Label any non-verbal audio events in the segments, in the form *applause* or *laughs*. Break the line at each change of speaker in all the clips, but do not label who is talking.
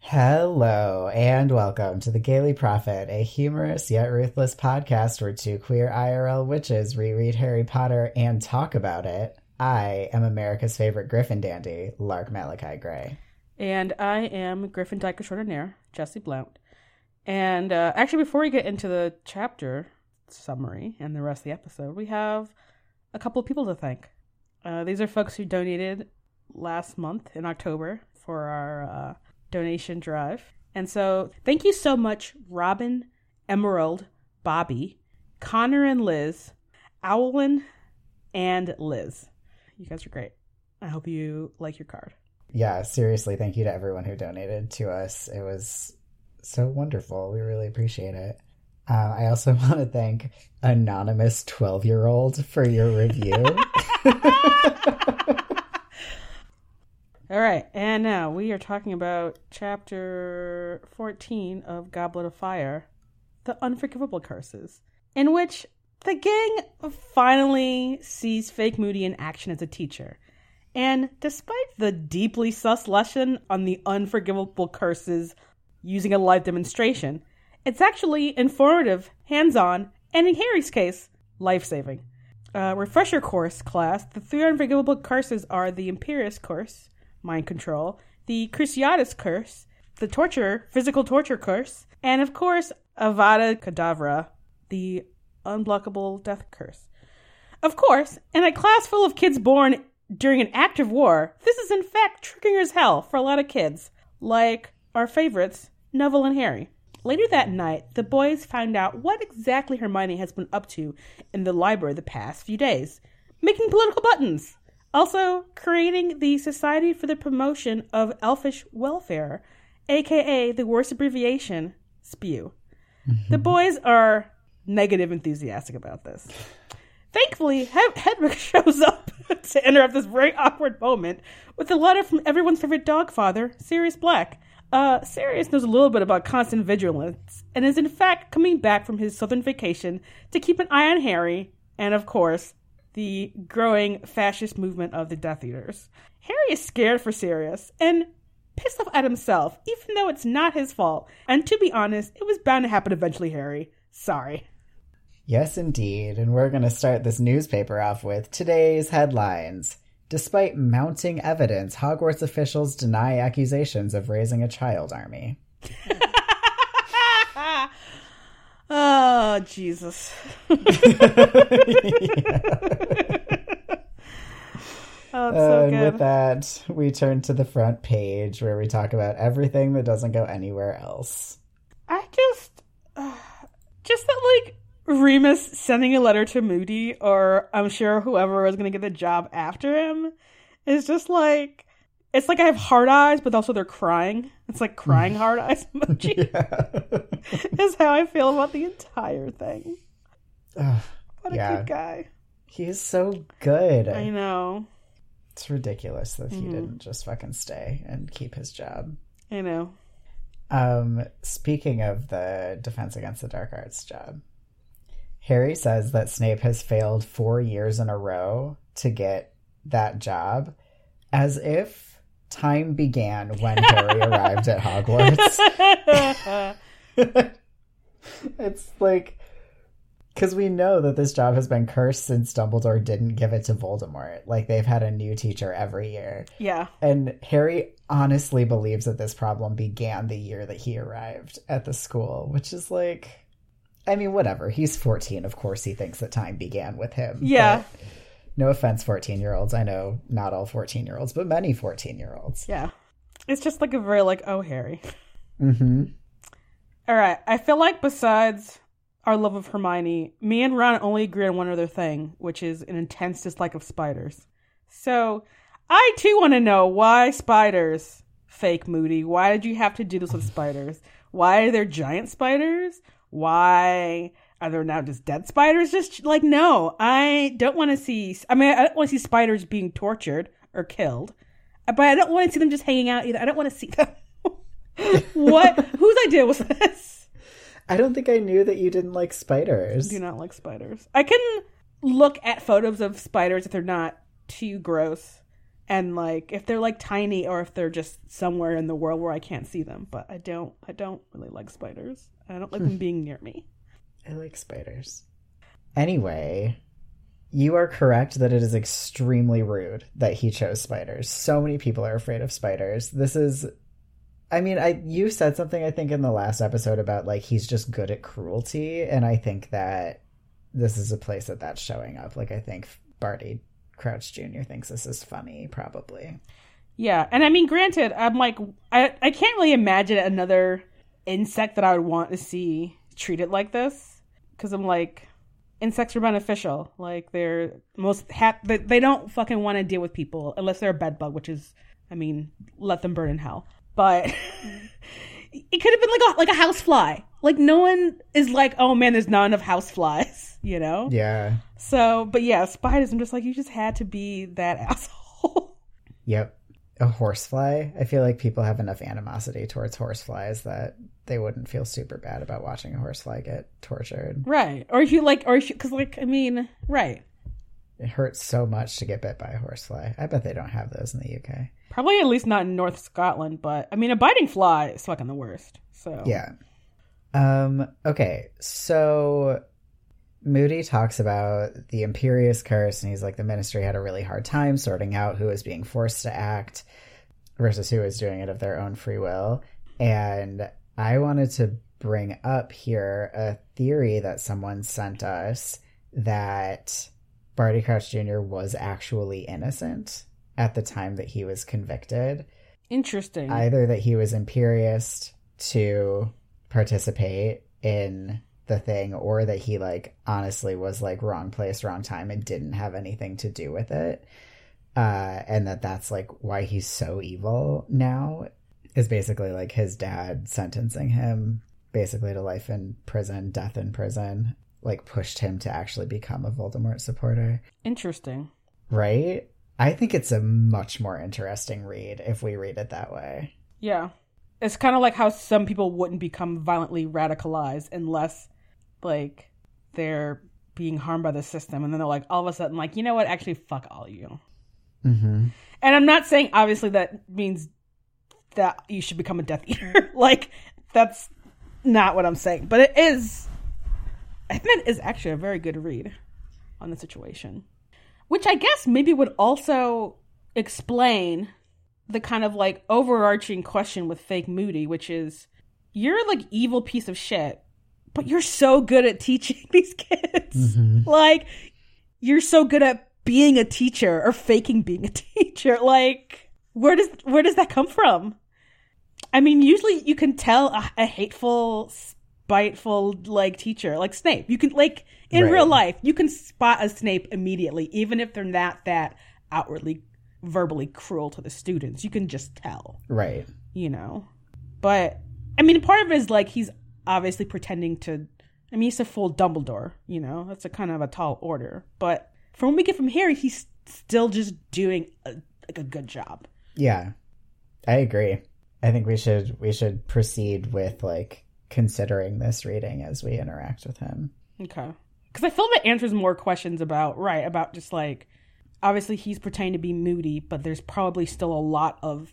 Hello and welcome to the Gayly Prophet, a humorous yet ruthless podcast where two queer IRL witches reread Harry Potter and talk about it. I am America's favorite Griffin dandy, Lark Malachi Gray.
And I am Griffin Dyke Extraordinaire, Jesse Blount. And uh, actually, before we get into the chapter summary and the rest of the episode, we have a couple of people to thank. Uh, these are folks who donated last month in October for our uh, donation drive. And so, thank you so much, Robin, Emerald, Bobby, Connor and Liz, Owlin, and Liz. You guys are great. I hope you like your card.
Yeah, seriously, thank you to everyone who donated to us. It was so wonderful. We really appreciate it. Uh, I also *laughs* want to thank anonymous 12 year old for your review. *laughs* *laughs*
All right, and now we are talking about chapter 14 of Goblet of Fire, The Unforgivable Curses, in which the gang finally sees Fake Moody in action as a teacher. And despite the deeply sus lesson on the unforgivable curses using a live demonstration, it's actually informative, hands on, and in Harry's case, life saving. Uh, refresher course class the three unforgivable curses are the Imperius Curse, mind control, the Cruciatus Curse, the torture, physical torture curse, and of course, Avada Kedavra, the unblockable death curse. Of course, in a class full of kids born during an active war, this is in fact triggering as hell for a lot of kids, like our favorites, Neville and Harry. Later that night, the boys find out what exactly Hermione has been up to in the library the past few days making political buttons. Also, creating the Society for the Promotion of Elfish Welfare, aka the worst abbreviation, SPEW. The boys are negative enthusiastic about this. Thankfully, Hed- Hedwig *laughs* shows up to interrupt this very awkward moment with a letter from everyone's favorite dog father, Sirius Black. Uh, Sirius knows a little bit about constant vigilance and is in fact coming back from his southern vacation to keep an eye on Harry and, of course, the growing fascist movement of the Death Eaters. Harry is scared for Sirius and pissed off at himself, even though it's not his fault. And to be honest, it was bound to happen eventually, Harry. Sorry.
Yes, indeed. And we're going to start this newspaper off with today's headlines. Despite mounting evidence, Hogwarts officials deny accusations of raising a child army. *laughs*
oh, Jesus. *laughs* Oh, so
and with that, we turn to the front page where we talk about everything that doesn't go anywhere else.
I just, uh, *sighs* just that like Remus sending a letter to Moody, or I'm sure whoever was going to get the job after him, is just like, it's like I have hard eyes, but also they're crying. It's like crying hard eyes emoji. *laughs* *laughs* is how I feel about the entire thing.
Ugh,
What a
Yeah.
good guy.
He's so good.
I know.
It's ridiculous that he
Mhm.
didn't just fucking stay and keep his job.
I know.
Um, speaking of the Defense Against the Dark Arts job, Harry says that Snape has failed four years in a row to get that job, as if time began when Harry *laughs* arrived at Hogwarts. *laughs* it's like because we know that this job has been cursed since Dumbledore didn't give it to Voldemort. Like they've had a new teacher every year.
yeah.
And Harry honestly believes that this problem began the year that he arrived at the school, which is like, I mean, whatever. He's 14. Of course, he thinks that time began with him.
Yeah.
But no offense, 14 year olds. I know not all 14 year olds, but many 14 year olds.
Yeah. It's just like a very like, oh Harry.
hmm.
All right. I feel like besides our love of Hermione, me and Ron only agree on one other thing, which is an intense dislike of spiders. So I too want to know why spiders fake Moody. Why did you have to do this with spiders? Why are there giant spiders? Why are there now just dead spiders? Just like no, I don't want to see. I mean, I don't want to see spiders being tortured or killed, but I don't want to see them just hanging out either. I don't want to see them. *laughs* what? Whose idea was this?
I don't think I knew that you didn't like spiders.
I do not like spiders. I can look at photos of spiders if they're not too gross and like if they're like tiny or if they're just somewhere in the world where I can't see them. But I don't I don't really like spiders. I don't like them *laughs* being near me.
I like spiders. Anyway, you are correct that it is extremely rude that he chose spiders. So many people are afraid of spiders. This is I mean, I you said something I think in the last episode about like he's just good at cruelty and I think that this is a place that that's showing up. Like I think Barty Crouch Jr. thinks this is funny probably.
Yeah, and I mean, granted, I'm like, I I can't really imagine another insect that I would want to see treated like this because I'm like, insects are beneficial. Like they're most hap- they, they don't fucking want to deal with people unless they're a bed bug, which is, I mean, let them burn in hell. But *laughs* it could have been like a like a house fly. Like no one is like, oh man, there's not enough house flies, *laughs* you know?
Yeah.
So, but yeah, spiders. I'm just like, you just had to be that *laughs* asshole.
Yep. A horsefly. I feel like people have enough animosity towards horseflies that they wouldn't feel super bad about watching a horsefly get tortured.
right? Or if you like, or if you, because like, I mean, right?
It hurts so much to get bit by a horsefly. I bet they don't have those in the UK.
Probably at least not in North Scotland, but I mean, a biting fly is fucking the worst. So
Yeah. Um, okay, so Moody talks about the Imperius Curse, and he's like, the ministry had a really hard time sorting out who was being forced to act versus who was doing it of their own free will. And I wanted to bring up here a theory that someone sent us that Barty Crouch Jr. was actually innocent at the time that he was convicted
interesting.
either that he was imperious to participate in the thing or that he like honestly was like wrong place wrong time and didn't have anything to do with it uh and that that's like why he's so evil now is basically like his dad sentencing him basically to life in prison death in prison like pushed him to actually become a Voldemort supporter
interesting.
right i think it's a much more interesting read if we read it that way
Yeah. It's kind of like how some people wouldn't become violently radicalized unless, like, they're being harmed by the system. And then they're like, all of a sudden, like, you know what? Actually, fuck all you.
mm-hmm.
And I'm not saying, obviously, that means that you should become a Death Eater. *laughs* like, that's not what I'm saying. But it is, I think it is actually a very good read on the situation. Which I guess maybe would also explain the kind of like overarching question with fake Moody, which is you're like evil piece of shit, but you're so good at teaching *laughs* these kids. Mm-hmm. Like you're so good at being a teacher or faking being a *laughs* teacher. Like where does where does that come from? I mean, usually you can tell a, a hateful, spiteful like teacher, like Snape. You can like in
Right.
real life, you can spot a Snape immediately, even if they're not that outwardly verbally cruel to the students. You can just tell
right
you know. But I mean, part of it is like he's obviously pretending to. I mean, he's a full Dumbledore, you know. That's a kind of a tall order. But from what we get from Harry, he's still just doing a, like a good job.
Yeah, I agree. I think we should we should proceed with like considering this reading as we interact with him.
Okay. Because I feel that answers more questions about right about just like obviously he's pretending to be moody, but there's probably still a lot of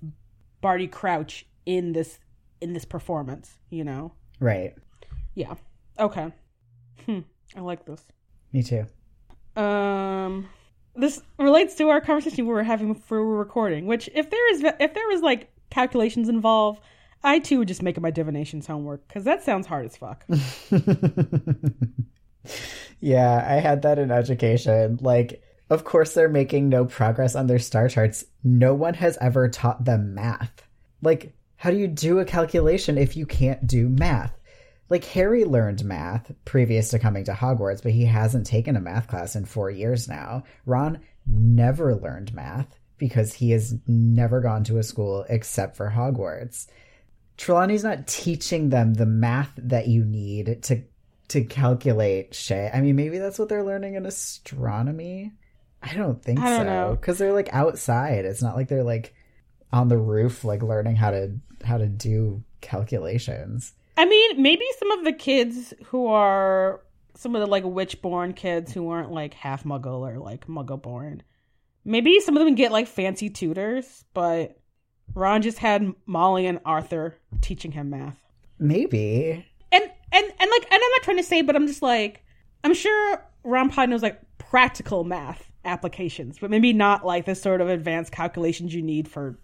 Barty Crouch in this in this performance. You know.
Right.
Yeah. Okay. Hmm. I like this.
Me too.
Um, this relates to our conversation we were having for recording. Which, if there is, if there was like calculations involved, I too would just make it my divinations homework because that sounds hard as fuck. *laughs*
yeah, I had that in education. Like, of course, they're making no progress on their star charts. No one has ever taught them math. Like, how do you do a calculation if you can't do math? Like, Harry learned math previous to coming to Hogwarts, but he hasn't taken a math class in four years now. Ron never learned math because he has never gone to a school except for Hogwarts. Trelawney's not teaching them the math that you need to to calculate shit. I mean, maybe that's what they're learning in astronomy. I don't think
I don't
so because they're like outside. It's not like they're like on the roof, like learning how to how to do calculations.
I mean, maybe some of the kids who are some of the like witch born kids who aren't like half muggle or like muggle born. Maybe some of them get like fancy tutors, but Ron just had Molly and Arthur teaching him math.
Maybe
And and and like and I'm not trying to say, but I'm just like I'm sure Ron probably knows like practical math applications, but maybe not like the sort of advanced calculations you need for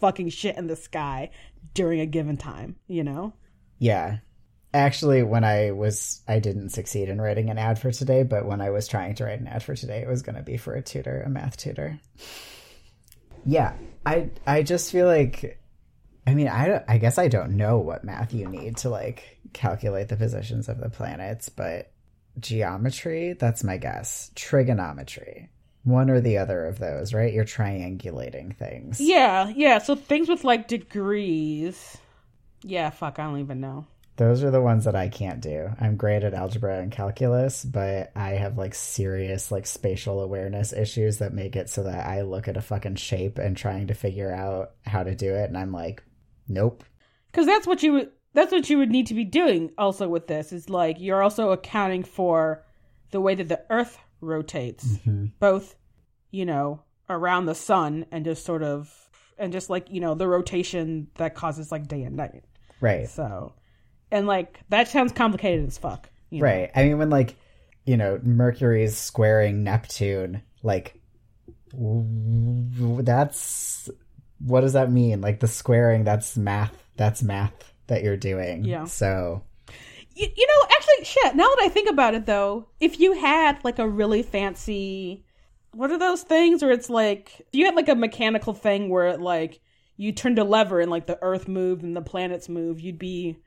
fucking shit in the sky during a given time, you know?
Yeah. Actually, when I was, I didn't succeed in writing an ad for today, but when I was trying to write an ad for today, it was going to be for a tutor, a math tutor. Yeah, I, I just feel like, I mean, I, I guess I don't know what math you need to like calculate the positions of the planets, but geometry, that's my guess. Trigonometry. One or the other of those, right? You're triangulating things.
Yeah, yeah. So things with like degrees. Yeah, fuck, I don't even know.
Those are the ones that I can't do. I'm great at algebra and calculus, but I have like serious like spatial awareness issues that make it so that I look at a fucking shape and trying to figure out how to do it and I'm like, nope.
Because that's what you would. That's what you would need to be doing. Also, with this is like you're also accounting for the way that the Earth rotates, mm-hmm. both, you know, around the sun and just sort of, and just like you know the rotation that causes like day and night.
Right.
So, and like that sounds complicated as fuck. you know?
Right. I mean when like, you know, Mercury's squaring Neptune, like that's what does that mean? Like the squaring, that's math. That's math that you're doing.
Yeah.
So,
You, you know, actually, shit. Now that I think about it, though, if you had like a really fancy, what are those things where it's like if you had like a mechanical thing where it like you turned a lever and like the Earth moved and the planets moved, you'd be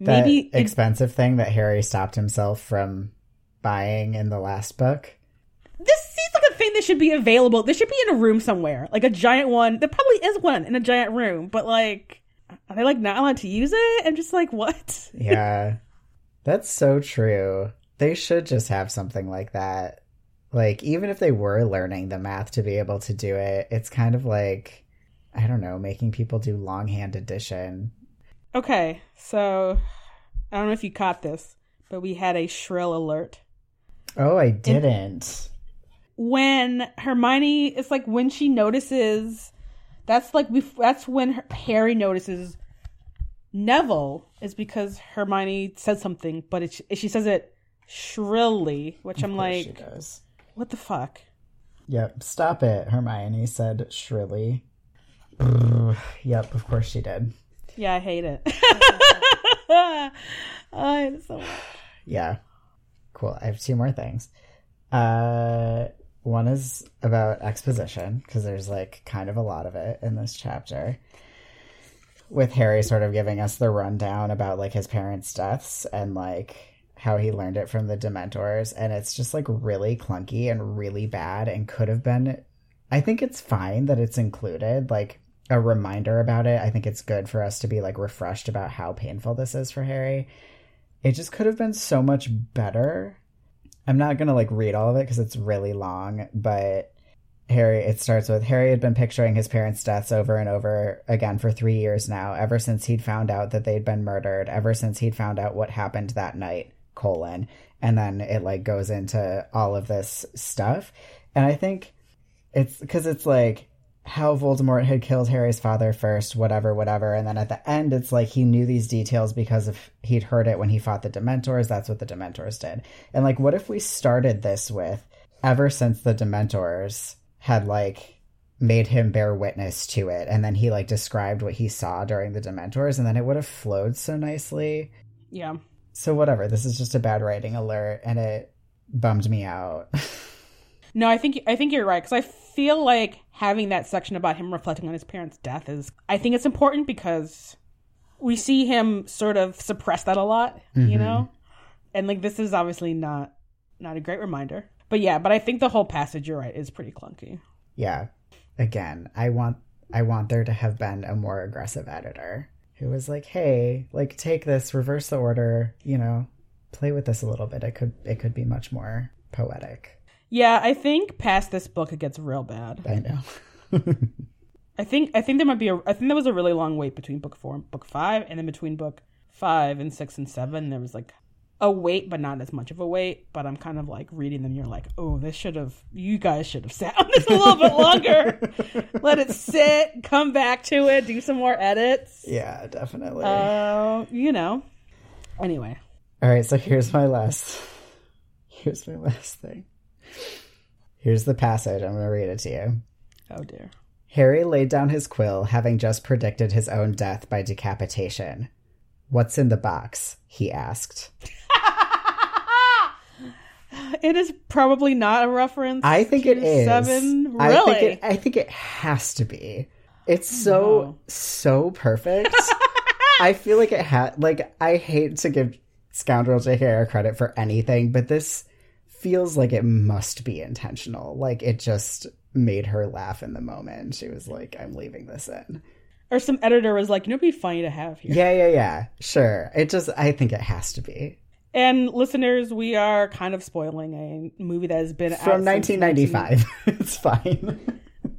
that
maybe
expensive thing that Harry stopped himself from buying in the last book.
this seems like a thing that should be available. This should be in a room somewhere, like a giant one. There probably is one in a giant room, but like, are they like not allowed to use it? I'm just like, what?
Yeah. *laughs* That's so true. They should just have something like that. Like, even if they were learning the math to be able to do it, it's kind of like, I don't know, making people do longhand addition.
Okay, so I don't know if you caught this, but we had a shrill alert.
Oh, I didn't.
when Hermione, it's like when she notices, that's like bef- that's when her, Harry notices Neville is because Hermione says something, but it, she says it shrilly, which I'm like, what the fuck?
Yep, stop it, Hermione said shrilly. *sighs* Yep, of course she did.
Yeah, I hate it. *laughs* I hate it so much.
Yeah. Cool. I have two more things. Uh one is about exposition because there's like kind of a lot of it in this chapter. With Harry sort of giving us the rundown about like his parents' deaths and like how he learned it from the Dementors and it's just like really clunky and really bad and could have been I think it's fine that it's included like a reminder about it. I think it's good for us to be like refreshed about how painful this is for Harry it just could have been so much better. I'm not going to like read all of it because it's really long, but Harry, it starts with Harry had been picturing his parents' deaths over and over again for three years now, ever since he'd found out that they'd been murdered, ever since he'd found out what happened that night, colon. And then it like goes into all of this stuff. And I think it's because it's like how Voldemort had killed Harry's father first, whatever, whatever. And then at the end, it's like he knew these details because of he'd heard it when he fought the Dementors. That's what the Dementors did. And like, what if we started this with ever since the Dementors had like made him bear witness to it, and then he like described what he saw during the Dementors, and then it would have flowed so nicely.
Yeah.
So whatever. This is just a bad writing alert, and it bummed me out. *laughs*
No, I think I think you're right because I feel like having that section about him reflecting on his parents' death is I think it's important because we see him sort of suppress that a lot, you mm-hmm. know, and like this is obviously not not a great reminder. But yeah, but I think the whole passage you're right is pretty clunky.
yeah. again, I want I want there to have been a more aggressive editor who was like, "Hey, like take this, reverse the order, you know, play with this a little bit. It could it could be much more poetic."
Yeah, I think past this book it gets real bad.
I know. *laughs*
I think I think there might be a I think there was a really long wait between book four and book five, and then between book five and six and seven there was like a weight, but not as much of a weight. But I'm kind of like reading them. You're like, oh, this should have. You guys should have sat on this a little bit longer. *laughs* Let it sit. Come back to it. Do some more edits.
yeah, definitely.
Uh, you know. Anyway,
All right, so here's my last. Here's my last thing. Here's the passage. I'm going to read it to you.
oh dear.
Harry laid down his quill, having just predicted his own death by decapitation. What's in the box? he asked. *laughs*
It is probably not a reference.
I think
to
it is.
Seven. Really?
I think it, I think it has to be. It's so
No.
so perfect. *laughs* I feel like it had like I hate to give Scoundrel J.K.R. credit for anything, but this feels like it must be intentional. Like it just made her laugh in the moment. She was like, "I'm leaving this in."
or some editor was like, you know, it'd be funny to have here.
Yeah, yeah, yeah. Sure. It just I think it has to be
And listeners, we are kind of spoiling a movie that has been
from
out since
1995. *laughs* it's fine.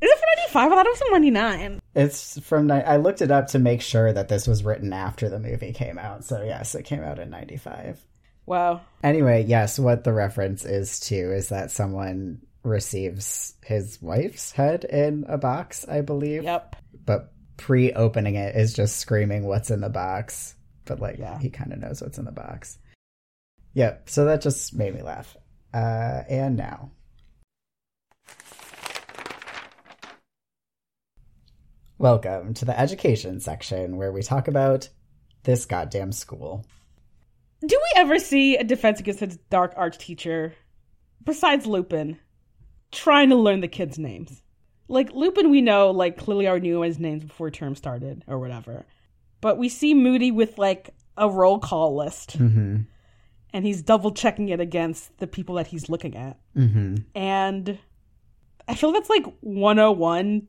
Is it from 95? I thought it was from 99.
It's from ni- I looked it up to make sure that this was written after the movie came out. So yes, it came out in 95.
Wow.
Anyway, yes, what the reference is to is that someone receives his wife's head in a box, I believe.
Yep.
But pre-opening it is just screaming what's in the box. But like
Yeah.
he kind of knows what's in the box. Yep, so that just made me laugh. Uh and now Welcome to the education section where we talk about this goddamn school.
Do we ever see a Defense Against the Dark Arts teacher, besides Lupin, trying to learn the kids' names? Like, Lupin, we know, like, clearly already knew his names before term started or whatever. But we see Moody with, like, a roll call list,
Mm-hmm.
And he's double checking it against the people that he's looking at.
Mm-hmm.
And I feel that's like 101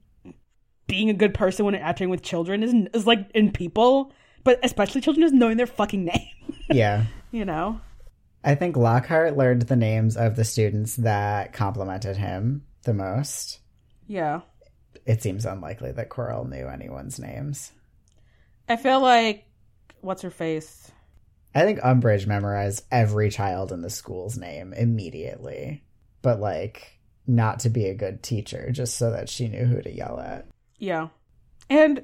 being a good person when interacting with children is, is like in people, but especially children is knowing their fucking *laughs* name,
Yeah.
you know?
I think Lockhart learned the names of the students that complimented him the most.
Yeah.
It seems unlikely that Quirrell knew anyone's names.
I feel like what's her face?
I think Umbridge memorized every child in the school's name immediately, but like not to be a good teacher, just so that she knew who to yell at.
Yeah. And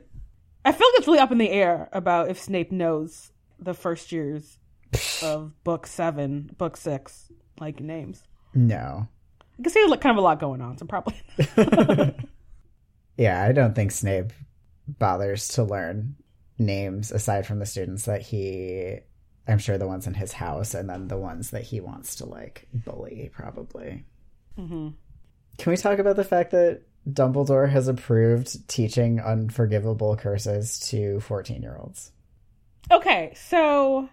I feel like it's really up in the air about if Snape knows the first years *sighs* of book 7, book 6 like names.
No.
I can see there's like, kind of a lot going on, so probably *laughs*
Yeah, I don't think Snape bothers to learn names aside from the students that he I'm sure the ones in his house and then the ones that he wants to like bully probably.
Mhm.
Can we talk about the fact that Dumbledore has approved teaching unforgivable curses to 14-year-olds?
Okay, so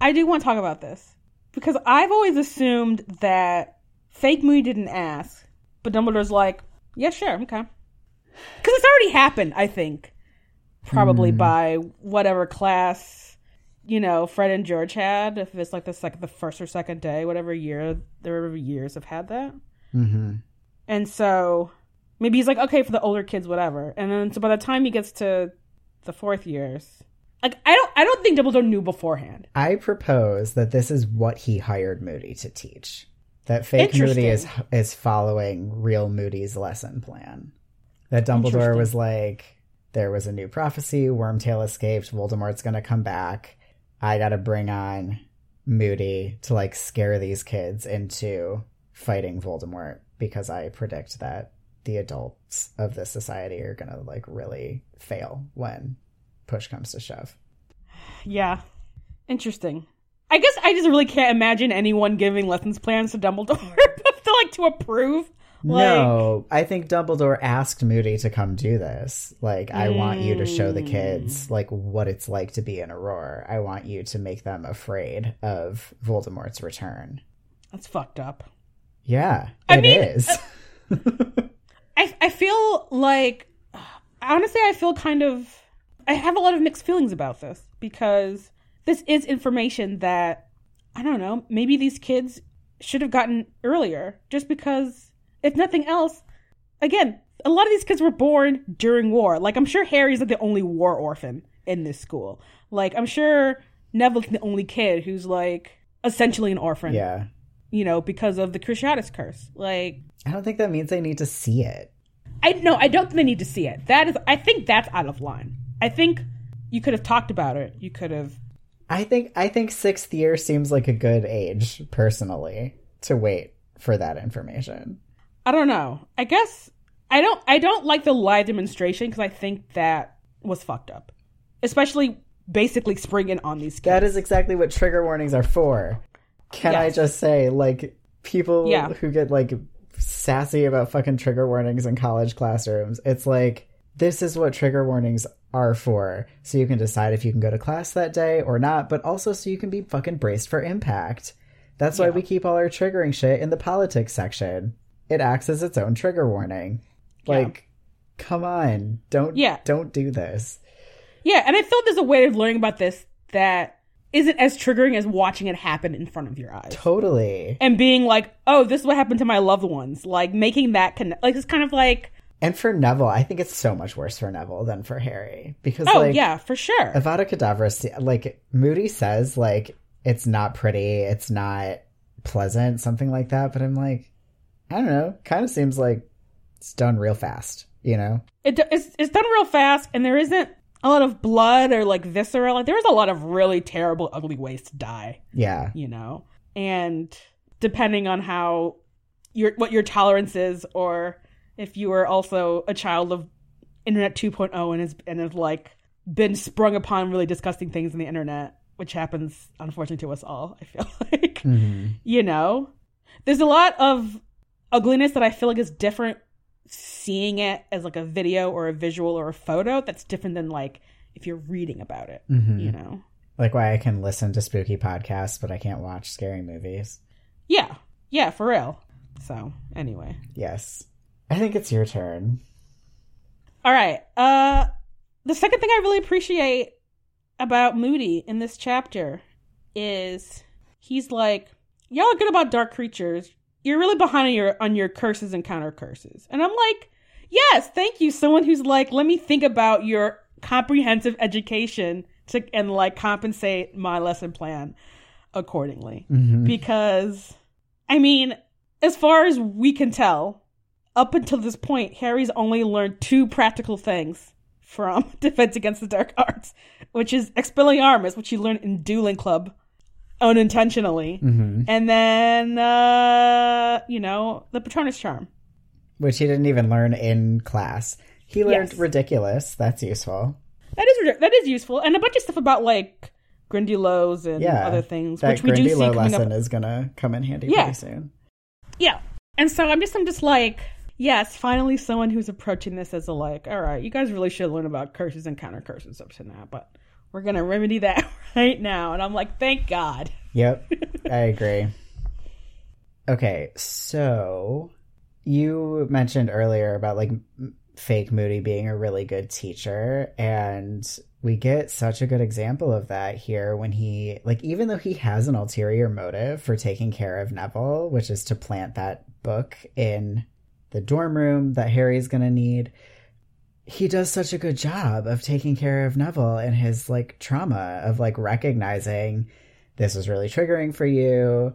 I do want to talk about this because I've always assumed that Fake Moody didn't ask, but Dumbledore's like, "Yeah, sure, okay," because it's already happened. I think probably by whatever class you know Fred and George had. If it's like this, like the first or second day, whatever year, there were years have had that,
Mhm.
and so maybe he's like, "Okay, for the older kids, whatever," and then so by the time he gets to the fourth years. Like I don't, I don't think Dumbledore knew beforehand.
I propose that this is what he hired Moody to teach. That fake Moody is is following real Moody's lesson plan. That Dumbledore was like, there was a new prophecy, Wormtail escaped, Voldemort's gonna come back. I gotta bring on Moody to like scare these kids into fighting Voldemort because I predict that the adults of this society are gonna like really fail when push comes to shove.
Yeah. Interesting. I guess I just really can't imagine anyone giving lessons plans to Dumbledore *laughs* to like to approve. Like,
no, I think Dumbledore asked Moody to come do this. Like, I want you to show the kids mm. like what it's like to be an Auror. I want you to make them afraid of Voldemort's return.
that's fucked up.
Yeah,
I
it
mean,
is.
I I feel like honestly I feel kind of I have a lot of mixed feelings about this because this is information that I don't know, maybe these kids should have gotten earlier just because if nothing else again, a lot of these kids were born during war. Like I'm sure Harry's like the only war orphan in this school. Like I'm sure Neville's the only kid who's like essentially an orphan.
Yeah.
You know, because of the Cruciatus curse. Like
I don't think that means they need to see it.
I no, I don't think they need to see it. That is I think that's out of line. I think you could have talked about it. You could have
I think I think sixth year seems like a good age, personally, to wait for that information.
I don't know. I guess I don't I don't like the live demonstration because I think that was fucked up. Especially basically springing on these kids.
That is exactly what trigger warnings are for. Can I just say, like, people
Yeah.
who get like sassy about fucking trigger warnings in college classrooms, it's like this is what trigger warnings are for. So you can decide if you can go to class that day or not, but also so you can be fucking braced for impact. That's why
Yeah.
we keep all our triggering shit in the politics section. It acts as its own trigger warning. Like, come on, don't
Yeah.
don't do this.
Yeah, and I feel there's a way of learning about this that isn't as triggering as watching it happen in front of your eyes.
Totally.
And being like, oh, this is what happened to my loved ones. Like making that connect. Like it's kind of like,
And for Neville, I think it's so much worse for Neville than for Harry because
oh
like
yeah, for sure.
Avada Kedavra, like Moody says, like it's not pretty, it's not pleasant, something like that. But I'm like, I don't know, kind of seems like it's done real fast, you know?
it, it's, it's done real fast and there isn't a lot of blood or like visceral. Like there's a lot of really terrible ugly ways to die
Yeah,
you know? And depending on how your what your tolerance is or if you are also a child of internet 2.0 and has and has like been sprung upon really disgusting things on the internet which happens unfortunately to us all i feel *laughs* like mm-hmm. you know? There's a lot of ugliness that i feel like is different seeing it as like a video or a visual or a photo that's different than like if you're reading about it you know?
Like why I can listen to spooky podcasts, but I can't watch scary movies.
yeah. Yeah for real. So anyway.
Yes, I think it's your turn.
all right. Uh the second thing i really appreciate about moody in this chapter is he's like y'all are good about dark creatures you're really behind on your on your curses and counter curses. And i'm like yes thank you someone who's like let me think about your comprehensive education to and like compensate my lesson plan accordingly. Mm-hmm. Because i mean as far as we can tell up until this point harry's only learned two practical things from *laughs* defense against the dark arts which is expelliarmus which he learned in dueling club unintentionally and then uh you know the patronus charm
Which he didn't even learn in class. He learned
Yes.
ridiculous. That's useful.
That is that is useful, and a bunch of stuff about like Grindylows and
Yeah,
other things,
That
which we do see coming
lesson
up.
is gonna come in handy
Yeah.
pretty soon.
Yeah, and so I'm just I'm just like, yes, finally someone who's approaching this as a like, all right, you guys really should learn about curses and counter curses up to now, but we're gonna remedy that *laughs* right now, and I'm like, thank God.
Yep, *laughs* I agree. Okay, so you mentioned earlier about like fake Moody being a really good teacher, and we get such a good example of that here when he, like, even though he has an ulterior motive for taking care of Neville, which is to plant that book in the dorm room that Harry's gonna need, he does such a good job of taking care of Neville and his like trauma of like recognizing this is really triggering for you.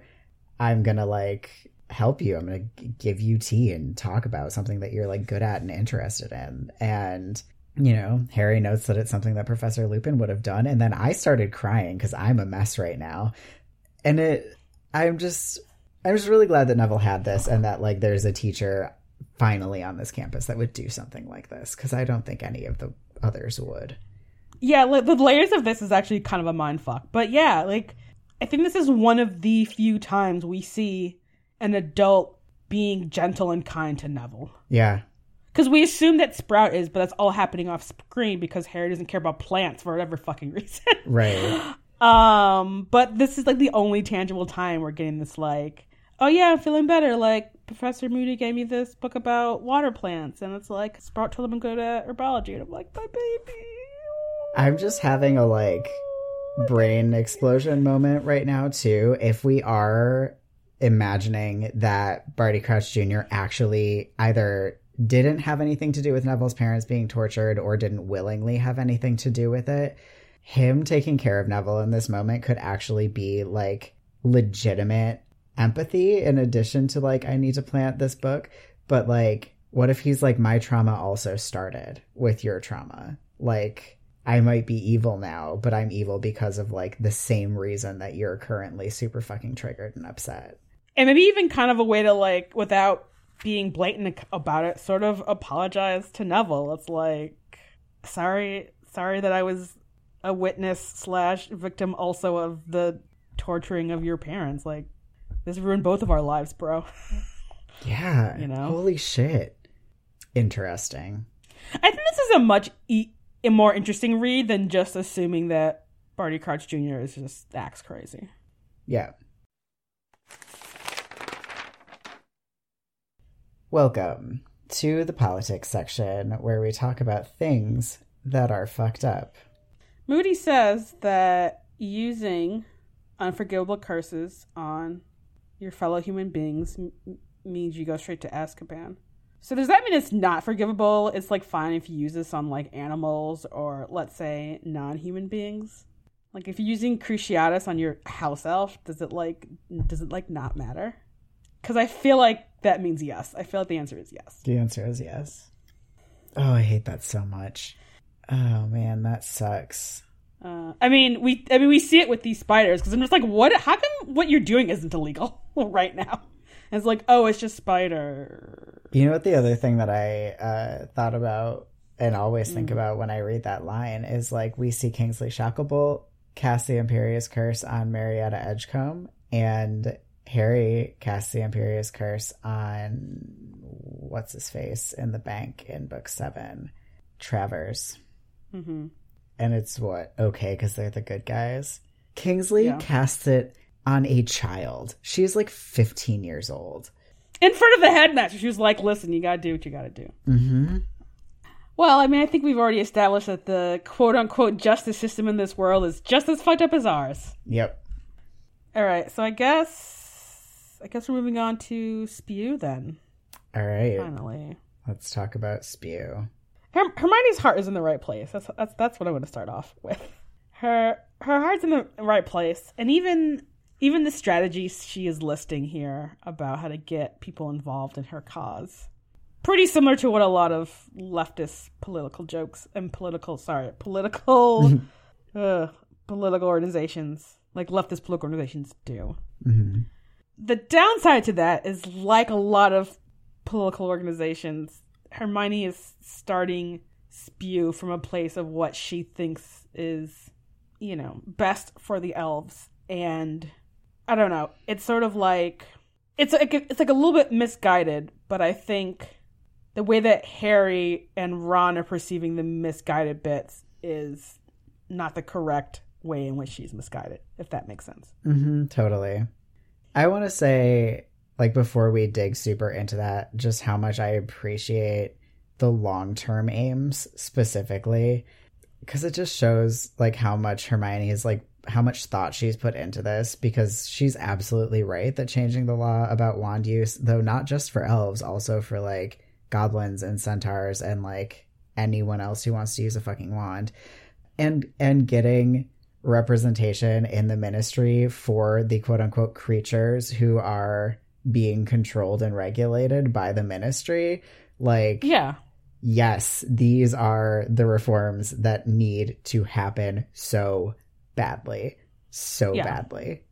I'm gonna like help you. I'm gonna g- give you tea and talk about something that you're like good at and interested in. And you know, Harry notes that it's something that Professor Lupin would have done. And then I started crying because I'm a mess right now. And it, I'm just, I'm just really glad that Neville had this and that like there's a teacher finally on this campus that would do something like this because I don't think any of the others would.
Yeah, like, the layers of this is actually kind of a mind fuck, but yeah, like I think this is one of the few times we see an adult being gentle and kind to Neville.
Yeah.
Because we assume that Sprout is, but that's all happening off screen because Harry doesn't care about plants for whatever fucking *laughs* reason.
Right.
um, but this is like the only tangible time we're getting this like, oh yeah, I'm feeling better. Like Professor Moody gave me this book about water plants, and it's like Sprout told him I'm good at herbology, and I'm like, my baby.
I'm just having a like brain explosion moment right now too. If we are imagining that Barty Crouch Jr. actually either didn't have anything to do with Neville's parents being tortured or didn't willingly have anything to do with it, him taking care of Neville in this moment could actually be like legitimate empathy in addition to like I need to plant this book, but like what if he's like my trauma also started with your trauma? Like I might be evil now, but I'm evil because of like the same reason that you're currently super fucking triggered and upset.
And maybe even kind of a way to like without being blatant about it, sort of apologize to Neville. It's like sorry sorry that I was a witness slash victim also of the torturing of your parents. Like this ruined both of our lives, bro. *laughs*
Yeah.
You know?
Holy shit. Interesting.
I think this is a much e- a more interesting read than just assuming that Barty Crouch Jr. is just acts crazy.
Yeah. Welcome to the politics section where we talk about things that are fucked up.
Moody says that using unforgivable curses on your fellow human beings m- means you go straight to Azkaban. So does that mean it's not forgivable? It's like fine if you use this on like animals or let's say non-human beings. Like if you're using Cruciatus on your house elf, does it like does it like not matter? Because I feel like that means yes. I feel like the answer is yes.
The answer is yes. Oh, I hate that so much. Oh man, that sucks.
Uh, I mean, we I mean we see it with these spiders because I'm just like, what? How come what you're doing isn't illegal *laughs* right now? And it's like, oh, it's just spider.
You know what? The other thing that I uh, thought about and always think about when I read that line is like we see Kingsley Shacklebolt cast the Imperius Curse on Marietta Edgecombe, and Harry casts the Imperius Curse on what's his face in the bank in book seven, Travers.
Mm-hmm.
and it's what okay because they're the good guys. Kingsley
Yeah.
casts it on a child. She's like 15 years old.
In front of the headmaster, she was like, "Listen, you gotta do what you gotta do."
Mm-hmm.
Well, I mean, I think we've already established that the quote unquote justice system in this world is just as fucked up as ours.
Yep.
All right, so I guess I guess we're moving on to Spew then.
All right.
Finally,
Let's talk about spew.
Her- Hermione's heart is in the right place. That's that's that's what I want to start off with. Her her heart's in the right place, and even even the strategies she is listing here about how to get people involved in her cause, pretty similar to what a lot of leftist political jokes and political sorry political *laughs* uh, political organizations like leftist political organizations do.
Mm-hmm.
The downside to that is like a lot of political organizations, Hermione is starting spew from a place of what she thinks is, you know, best for the elves. And I don't know. It's sort of like it's like it's like a little bit misguided, but I think the way that Harry and Ron are perceiving the misguided bits is not the correct way in which she's misguided, if that makes sense.
Mm-hmm. Totally. I want to say, like, before we dig super into that, just how much I appreciate the long term aims specifically, because it just shows, like, how much Hermione is, like, how much thought she's put into this, because she's absolutely right that changing the law about wand use, though not just for elves, also for, like, goblins and centaurs and, like, anyone else who wants to use a fucking wand. And and getting representation in the ministry for the quote unquote creatures who are being controlled and regulated by the ministry. Like,
Yeah.
yes, these are the reforms that need to happen so badly. So
Yeah.
badly.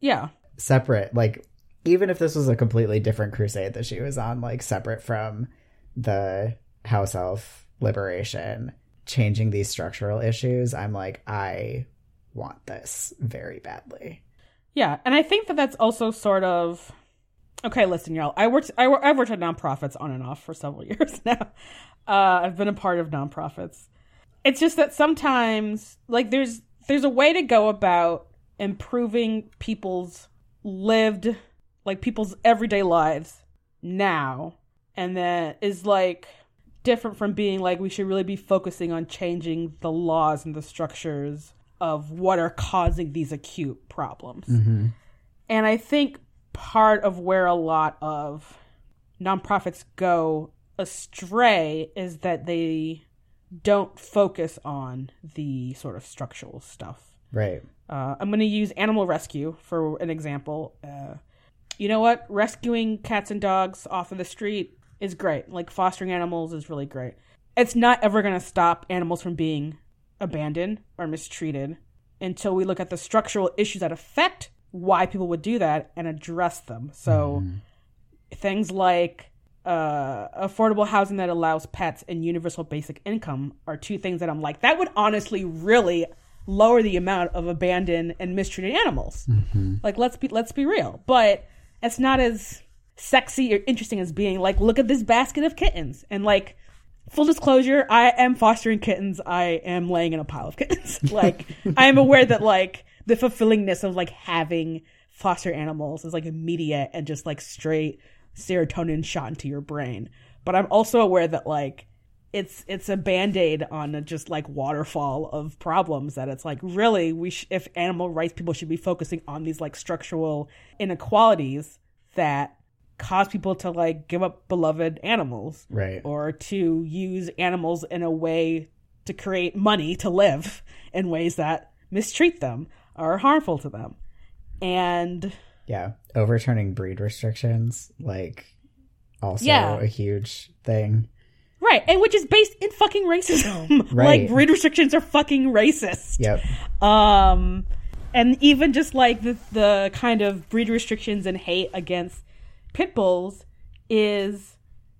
Yeah.
Separate, like, even if this was a completely different crusade that she was on, like, separate from the House Elf liberation, changing these structural issues, I'm like, I want this very badly.
Yeah, and I think that that's also sort of okay. Listen, y'all. I worked. I, I've worked at nonprofits on and off for several *laughs* years now. Uh, I've been a part of nonprofits. It's just that sometimes, like, there's there's a way to go about improving people's lived like people's everyday lives now and that is like different from being like we should really be focusing on changing the laws and the structures of what are causing these acute problems.
Mm-hmm.
And I think part of where a lot of nonprofits go astray is that they don't focus on the sort of structural stuff.
Right.
Uh, I'm going to use animal rescue for an example. Uh, you know what? Rescuing cats and dogs off of the street is great. Like fostering animals is really great. It's not ever going to stop animals from being abandoned or mistreated until we look at the structural issues that affect why people would do that and address them. So things like uh, affordable housing that allows pets and universal basic income are two things that I'm like that would honestly really lower the amount of abandoned and mistreated animals. Like let's be let's be real, but it's not as sexy or interesting as being like look at this basket of kittens. And like full disclosure i am fostering kittens. I am laying in a pile of kittens. *laughs* Like i am aware that like the fulfillingness of like having foster animals is like immediate and just like straight serotonin shot into your brain but i'm also aware that like it's it's a band-aid on a just like waterfall of problems that it's like really we sh- if animal rights people should be focusing on these like structural inequalities that cause people to like give up beloved animals
Right.
or to use animals in a way to create money to live *laughs* in ways that mistreat them or are harmful to them and
Yeah. Overturning breed restrictions, like, also
Yeah.
a huge thing.
right and which is based in fucking racism *laughs*
Right.
like breed restrictions are fucking racist
Yep.
um and even just like the the kind of breed restrictions and hate against pit bulls is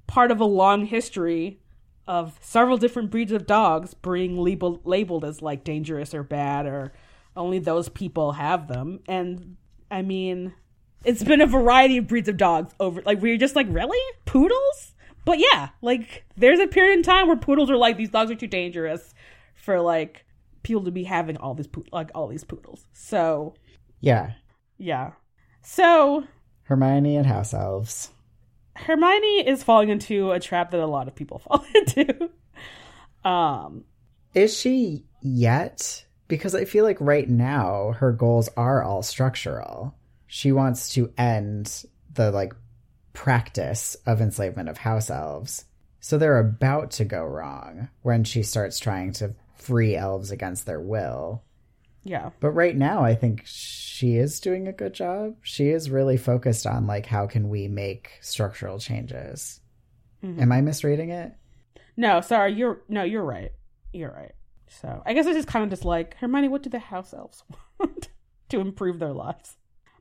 part of a long history of several different breeds of dogs being labeled labeled as like dangerous or bad or only those people have them and i mean it's been a variety of breeds of dogs over like you're just like really poodles but yeah like there's a period in time where poodles are like these dogs are too dangerous for like people to be having all these poo- like all these poodles so
Yeah.
yeah so
Hermione and house elves.
hermione is falling into a trap that a lot of people *laughs* fall into um
Is she yet? Because I feel like right now her goals are all structural. She wants to end the like practice of enslavement of house elves. So they're about to go wrong when she starts trying to free elves against their will.
yeah
But right now I think she is doing a good job. She is really focused on like how can we make structural changes. Mm-hmm. Am I misreading it?
no sorry you're no you're right you're right so i guess this is kind of just like hermione what do the house elves *laughs* want to improve their lives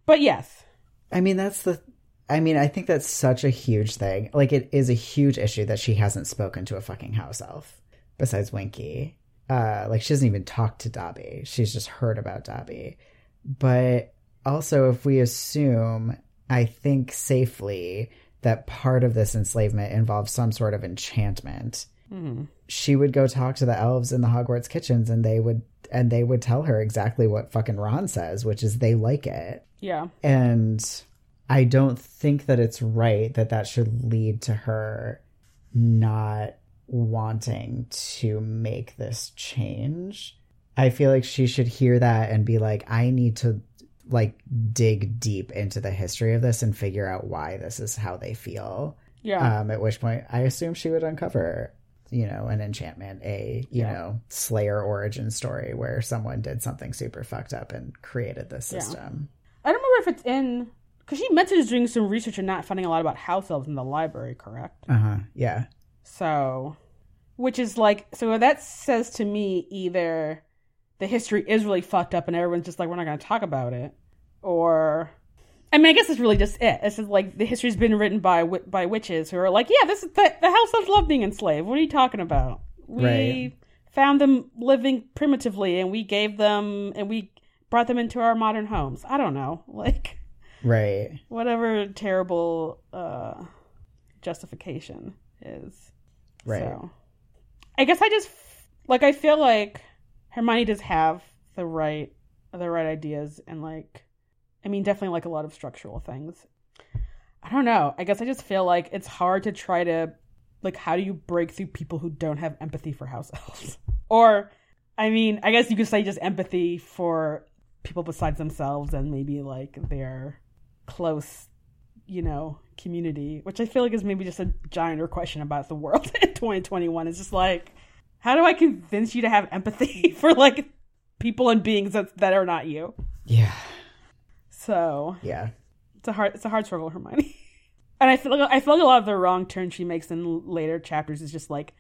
but yes
I mean, that's the. I mean, I think that's such a huge thing. Like, it is a huge issue that she hasn't spoken to a fucking house elf besides Winky. Uh, like, she doesn't even talk to Dobby. She's just heard about Dobby. But also, if we assume, I think safely, that part of this enslavement involves some sort of enchantment, She would go talk to the elves in the Hogwarts kitchens, and they would and they would tell her exactly what fucking Ron says, which is they like it.
yeah
And I don't think that it's right that that should lead to her not wanting to make this change. I feel like she should hear that and be like, I need to like dig deep into the history of this and figure out why this is how they feel.
yeah
Um, at which point I assume she would uncover, you know, an enchantment, a, you
Yeah.
know, Slayer origin story where someone did something super fucked up and created this
Yeah.
system.
I don't remember if it's in because she mentioned doing some research and not finding a lot about house elves in the library, correct?
Uh huh. Yeah.
So, which is like, so that says to me either the history is really fucked up and everyone's just like, we're not going to talk about it, or, I mean, I guess it's really just it. It's just like the history's been written by by witches who are like, yeah, this is the, the house elves love being enslaved. What are you talking about? We
Right.
found them living primitively and we gave them and we brought them into our modern homes. I don't know, *laughs* like
Right.
whatever terrible uh justification is.
Right.
So, I guess I just like I feel like Hermione does have the right the right ideas and like I mean definitely like a lot of structural things. I don't know. I guess I just feel like it's hard to try to like how do you break through people who don't have empathy for house elves? *laughs* or I mean, I guess you could say just empathy for people besides themselves and maybe like their close, you know, community, which I feel like is maybe just a giant question about the world *laughs* in 2021. It's just like, how do I convince you to have empathy *laughs* for like people and beings that that are not you?
Yeah.
So
Yeah.
it's a hard it's a hard struggle, Hermione. *laughs* and I feel like I feel like a lot of the wrong turn she makes in later chapters is just like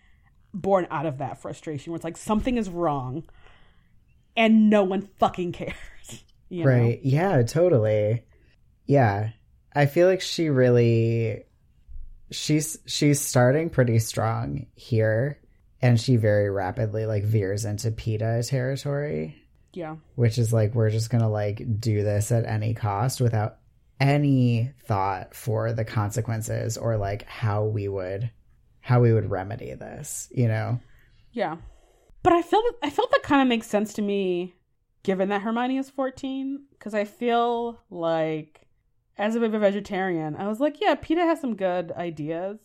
born out of that frustration, where it's like something is wrong, and no one fucking *laughs* cares. You know?
Right. Yeah, totally. Yeah. I feel like she really she's she's starting pretty strong here and she very rapidly like veers into PETA territory,
Yeah.
which is like we're just going to like do this at any cost without any thought for the consequences or like how we would how we would remedy this, you know.
Yeah. But I feel I felt that kind of makes sense to me given that Hermione is 14 cuz I feel like as a bit of a vegetarian, I was like, yeah, PETA has some good ideas.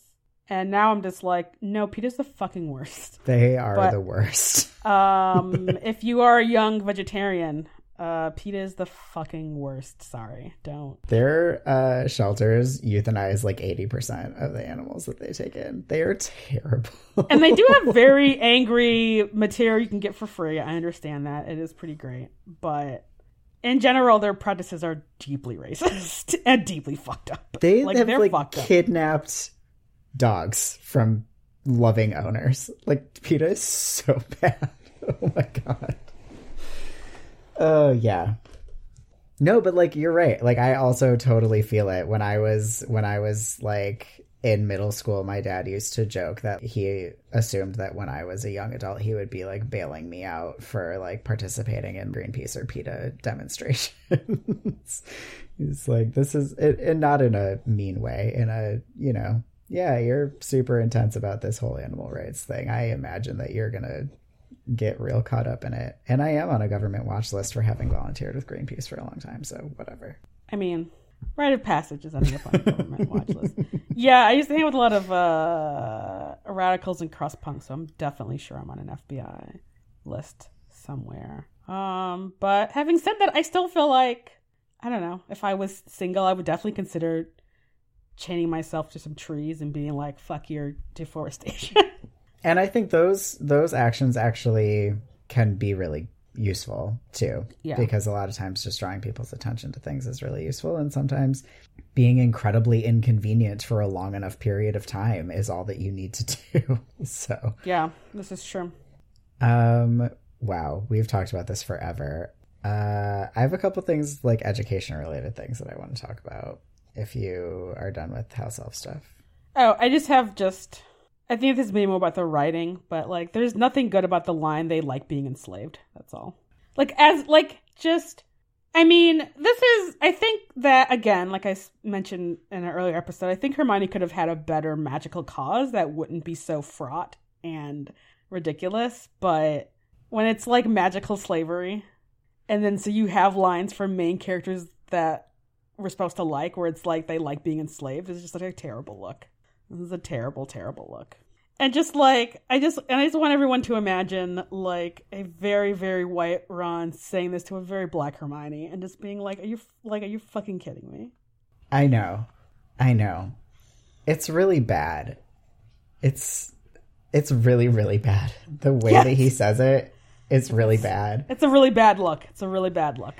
And now I'm just like, no, PETA's the fucking worst. *laughs*
They are
But-
the worst. *laughs*
Um, if you are a young vegetarian, uh, PETA is the fucking worst. Sorry, don't.
Their uh, shelters euthanize like 80% of the animals that they take in. They are terrible.
And they do have *laughs* very angry material you can get for free. I understand that. It is pretty great. But in general, their practices are deeply racist and deeply fucked up.
They
like,
have
they're
like kidnapped dogs from loving owners. Like PETA is so *laughs* bad. Oh my god. Oh yeah. No, but like you're right. Like I also totally feel it when I was when I was like in middle school my dad used to joke that he assumed that when I was a young adult he would be like bailing me out for like participating in Greenpeace or PETA demonstrations. *laughs* He's like this is it, and not in a mean way in a, you know, yeah, you're super intense about this whole animal rights thing. I imagine that you're going to get real caught up in it. And I am on a government watch list for having volunteered with Greenpeace for a long time, so whatever.
I mean, rite of passage is ending up on the government watch list. Yeah, I used to hang with a lot of uh, radicals and crust punks, so I'm definitely sure I'm on an FBI list somewhere. Um, but having said that, I still feel like I don't know. If I was single, I would definitely consider chaining myself to some trees and being like, "Fuck your deforestation." *laughs*
And I think those those actions actually can be really useful too.
Yeah.
Because a lot of times just drawing people's attention to things is really useful and sometimes being incredibly inconvenient for a long enough period of time is all that you need to *laughs* do. so
yeah, this is true.
Um, wow, we've talked about this forever. Uh, I have a couple things like education related things that I want to talk about. If you are done with house elf stuff,
Oh, I just have just. I think this is maybe more about the writing, but like, there's nothing good about the line "they like being enslaved." That's all. Like, as like just. I mean, this is. I think that again, like I mentioned in an earlier episode, I think Hermione could have had a better magical cause that wouldn't be so fraught and ridiculous. But when it's like magical slavery, and then so you have lines from main characters that we're supposed to like, where it's like they like being enslaved, it's just like a terrible look. This is a terrible, terrible look. And just like I just and I just want everyone to imagine like a very, very white Ron saying this to a very black Hermione and just being like, Are you like are you fucking kidding me?
I know, I know, it's really bad. It's it's really really bad. The way that he says it's really bad.
It's a really bad look. It's a really bad look.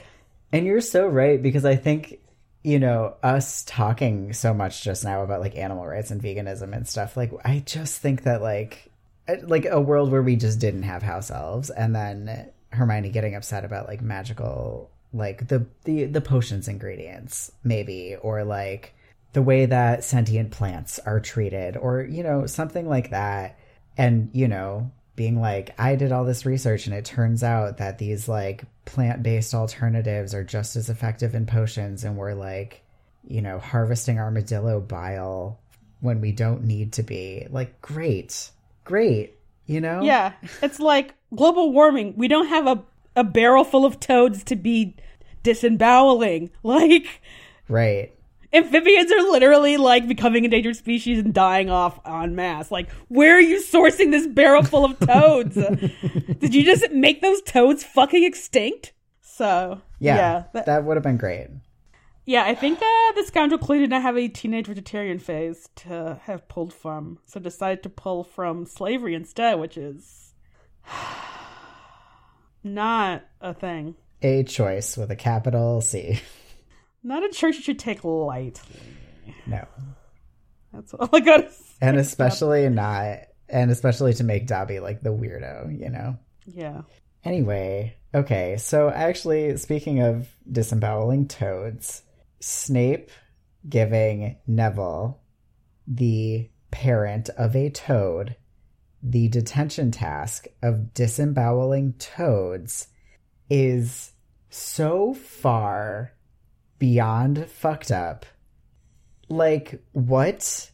And you're so right because I think you know us talking so much just now about like animal rights and veganism and stuff. Like I just think that like like a world where we just didn't have house elves and then Hermione getting upset about like magical like the the the potions ingredients maybe or like the way that sentient plants are treated or you know something like that and you know being like i did all this research and it turns out that these like plant-based alternatives are just as effective in potions and we're like you know harvesting armadillo bile when we don't need to be like great great you know
Yeah. It's like global warming. We don't have a, a barrel full of toads to be disemboweling. *laughs* Like
right
amphibians are literally like becoming endangered species and dying off en masse. Like, where are you sourcing this barrel full of toads? *laughs* Did you just make those toads fucking extinct? So
Yeah,
yeah, that-
that would have been great.
yeah. I think uh, the scoundrel clearly did not have a teenage vegetarian phase to have pulled from, so decided to pull from slavery instead, which is *sighs* not a thing.
A choice with a capital C. *laughs*
Not a church you should take lightly.
No.
That's all I gotta say.
And especially not, and especially to make Dobby like the weirdo, you know?
Yeah.
Anyway, okay, so actually, speaking of disemboweling toads, Snape giving Neville, the parent of a toad, the detention task of disemboweling toads is so far beyond fucked up. Like, what?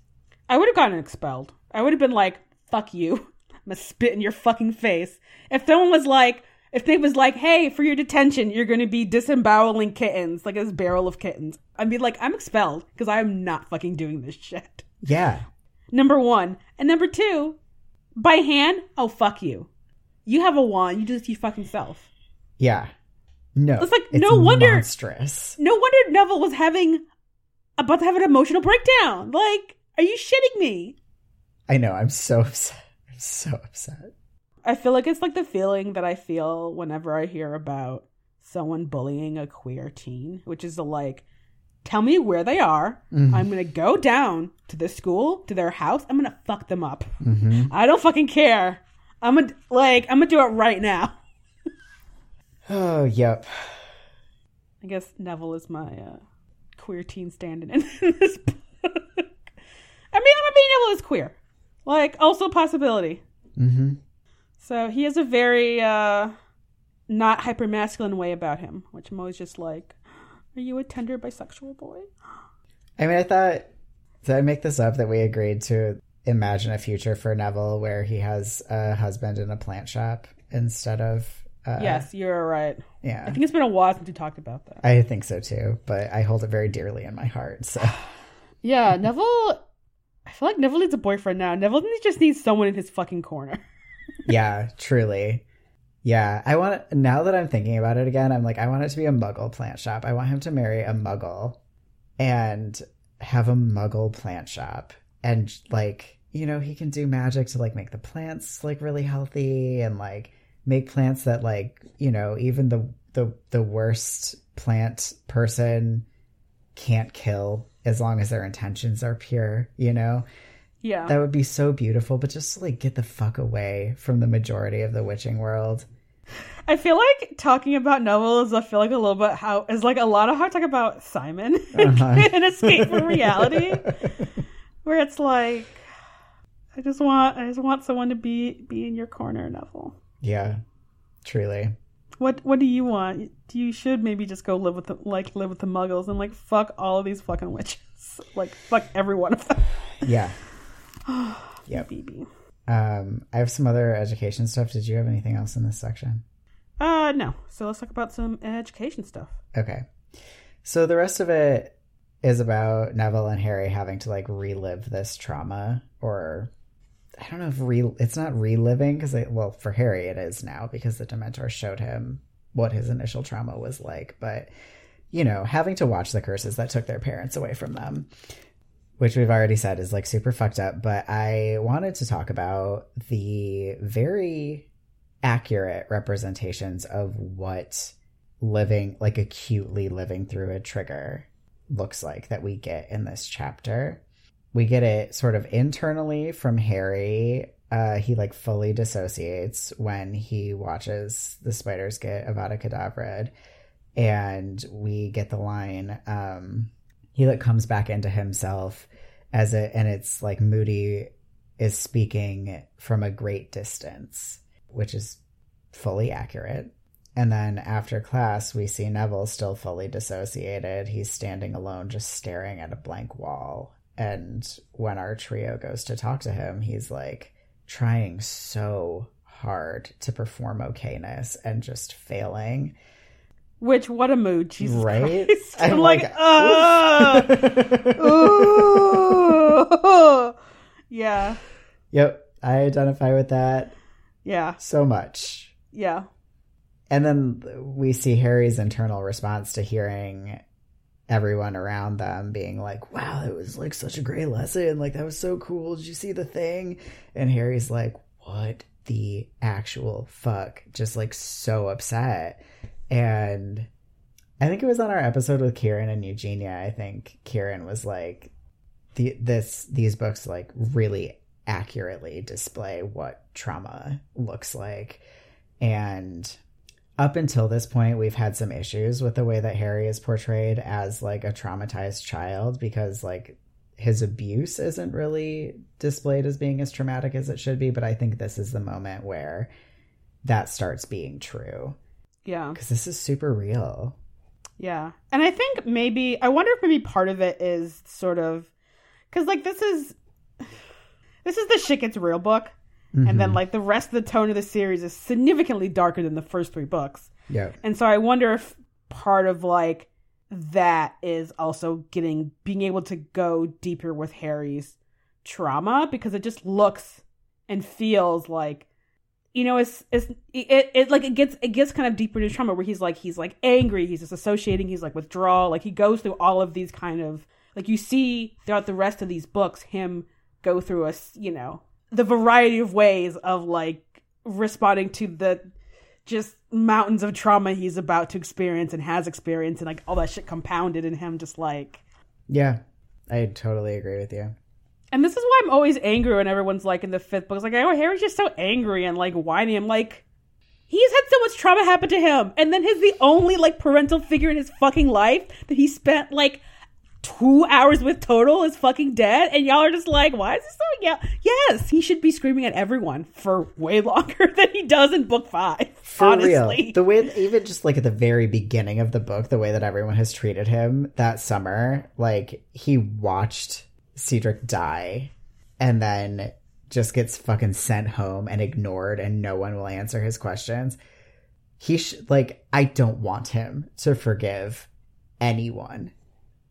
I would have gotten expelled. I would have been like, fuck you. *laughs* I'm gonna spit in your fucking face. If someone was like, if they was like, hey, for your detention, you're gonna be disemboweling kittens, like this barrel of kittens, I'd be like, I'm expelled because I'm not fucking doing this shit.
Yeah.
Number one. And number two, by hand, oh, fuck you. You have a wand, you do this to your fucking self.
Yeah. No.
It's like, no wonder-
Monstrous.
No wonder Neville was having, about to have an emotional breakdown. Like, are you shitting me?
I know, I'm so *laughs* upset. I'm so upset.
I feel like it's like the feeling that I feel whenever I hear about someone bullying a queer teen, which is the like, tell me where they are.
Mhm.
I'm gonna go down to the school, to their house. I'm gonna fuck them up.
hmm
I don't fucking care. I'm gonna like, I'm gonna do it right now.
Oh, yep.
I guess Neville is my uh, queer teen standing in *laughs* this book. I mean, I'm being Neville is queer, like also a possibility.
hmm
So he has a very uh, not hyper masculine way about him, which I'm always just like, "Are you a tender bisexual boy?"
I mean, I thought, did I make this up that we agreed to imagine a future for Neville where he has a husband in a plant shop instead of. Uh,
yes, you're right.
Yeah.
I think it's been a while since we talked about that.
I think so too, but I hold it very dearly in my heart. So, *sighs*
Yeah, Neville. I feel like Neville needs a boyfriend now. Neville just needs someone in his fucking corner. *laughs*
yeah, truly. Yeah, I want now that I'm thinking about it again, I'm like, I want it to be a muggle plant shop. I want him to marry a muggle and have a muggle plant shop. And like, you know, he can do magic to like make the plants like really healthy and like make plants that like, you know, even the the the worst plant person can't kill as long as their intentions are pure, you know?
Yeah.
That would be so beautiful, but just like get the fuck away from the majority of the witching world.
I feel like talking about Neville is I feel like a little bit how is like a lot of how I talk about Simon *laughs*
Uh-huh. *laughs*
in EsGAYpe from Reality, *laughs* where it's like I just want I just want someone to be be in your corner, Neville.
Yeah, truly.
What what do you want? You should maybe just go live with the, like live with the Muggles and like fuck all of these fucking witches, *laughs* like fuck every one of them.
Yeah. *sighs* Yep.
BB.
Um, I have some other education stuff. Did you have anything else in this section?
Uh no. So let's talk about some education stuff.
Okay. So the rest of it is about Neville and Harry having to like relive this trauma or I don't know if re it's not reliving because well for Harry it is now because the Dementor showed him what his initial trauma was like, but you know, having to watch the curses that took their parents away from them, which we've already said is like super fucked up. But I wanted to talk about the very accurate representations of what living, like acutely living through a trigger, looks like that we get in this chapter. We get it sort of internally from Harry. Uh, he like fully dissociates when he watches the spiders get Avada Kedavra and we get the line um he like comes back into himself as it and it's like moody is speaking from a great distance which is fully accurate. And then after class we see neville still fully dissociated. He's standing alone just staring at a blank wall and when our trio goes to talk to him he's like trying so hard to perform okayness and just failing.
Which what a mood, Jesus
Right?
Christ. I'm,
I'm *laughs*
like,
like, *laughs*
yeah,
Yep, I identify with that
yeah,
so much.
yeah,
And then we see Harry's internal response to hearing everyone around them being like, wow, that was like such a great lesson. Like, that was so cool. Did you see the thing? And Harry's like, what the actual fuck? Just like so upset. And I think it was on our episode with Kieran and Eugenia. I think Kieran was like, the, this, these books like really accurately display what trauma looks like. And up until this point, we've had some issues with the way that Harry is portrayed as like a traumatized child because like his abuse isn't really displayed as being as traumatic as it should be. But I think this is the moment where that starts being true
yeah,
because this is super real.
yeah. And I think maybe I wonder if maybe part of it is sort of because like this is *sighs* this is the shit gets real book, and then
Mhm.
like the rest of the tone of the series is significantly darker than the first three books.
yeah,
And so I wonder if part of like that is also getting being able to go deeper with Harry's trauma because it just looks and feels like you know it's it's it, it like it gets it gets kind of deeper into trauma where he's like he's like angry he's disassociating he's like withdrawal like he goes through all of these kind of like you see throughout the rest of these books him go through a you know the variety of ways of like responding to the just mountains of trauma he's about to experience and has experienced and like all that shit compounded in him just like
yeah, I totally agree with you.
and this is why I'm always angry when everyone's like in the fifth book. It's like, oh, Harry's just so angry and like whiny. I'm like, he's had so much trauma happen to him, and then he's the only like parental figure in his fucking life that he spent like two hours with total is fucking dead, and y'all are just like, why is this so? Yeah, yes, he should be screaming at everyone for way *laughs* longer than he does in book five.
For
honestly.
real. The way, even just like at the very beginning of the book, the way that everyone has treated him that summer, like he watched Cedric die and then just gets fucking sent home and ignored and no one will answer his questions. He sh- like, I don't want him to forgive anyone.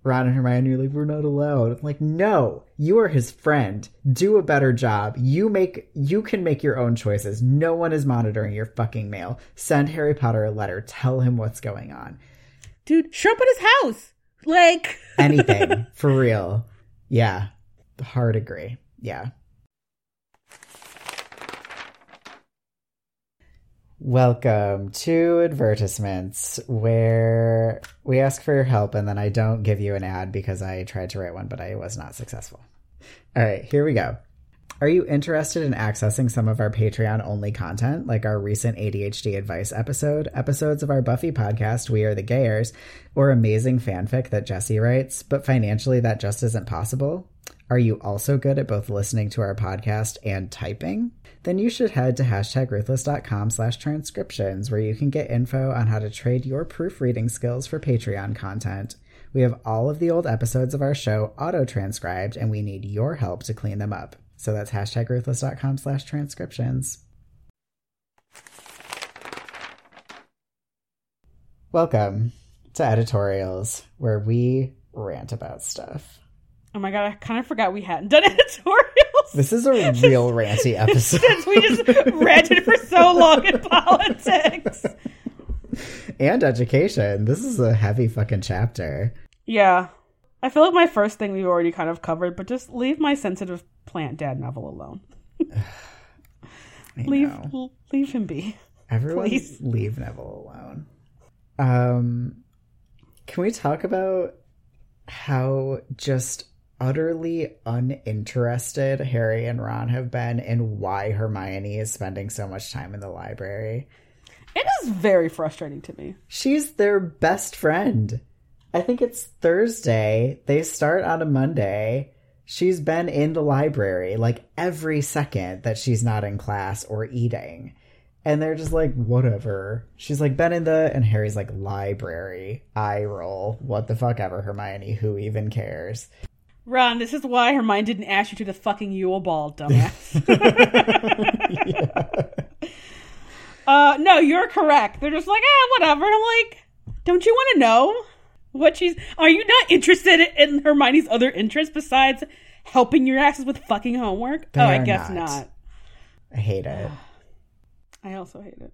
Ron and Hermione are like, we're not allowed. I'm like, no, you are his friend. Do a better job. You make, you can make your own choices. No one is monitoring your fucking mail. Send Harry Potter a letter. Tell him what's going on.
dude, show up at his house, like. *laughs*
Anything for real. Yeah, hard agree. Yeah. Welcome to advertisements, where we ask for your help and then I don't give you an ad because I tried to write one, but I was not successful. All right, here we go. Are you interested in accessing some of our Patreon only content, like our recent ADHD advice episode, episodes of our Buffy podcast, We Are the Gayers, or amazing fanfic that Jesse writes, but financially that just isn't possible? Are you also good at both listening to our podcast and typing? Then you should head to hashtag ruthless.com slash transcriptions where you can get info on how to trade your proofreading skills for Patreon content. We have all of the old episodes of our show auto transcribed and we need your help to clean them up. So that's hashtag ruthless.com slash transcriptions. Welcome to editorials where we rant about stuff.
Oh my god, I kind of forgot we hadn't done *laughs* editorials.
This is a *laughs* real ranty episode.
Since we just *laughs* ranted for so long in politics.
and education. This is a heavy fucking chapter.
Yeah. I feel like my first thing we've already kind of covered, but just leave my sensitive plant dad Neville alone. *sighs* Leave l- leave him be.
Everyone
please.
leave Neville alone. Um can we talk about how just utterly uninterested Harry and Ron have been in why Hermione is spending so much time in the library?
It is very frustrating to me.
She's their best friend. I think it's Thursday. They start on a Monday. She's been in the library like every second that she's not in class or eating. And they're just like, whatever. She's like, been in the. And Harry's like, library. Eye roll. What the fuck ever, Hermione. Who even cares?
Ron, this is why Hermione didn't ask you to the fucking Yule Ball, dumbass. *laughs* *laughs* uh, no, you're correct. They're just like, ah, whatever. And I'm like, Don't you want to know what she's? Are you not interested in Hermione's other interests besides helping your asses with fucking homework?
They
oh, I guess
not.
not.
I hate it. *sighs*
I also hate it.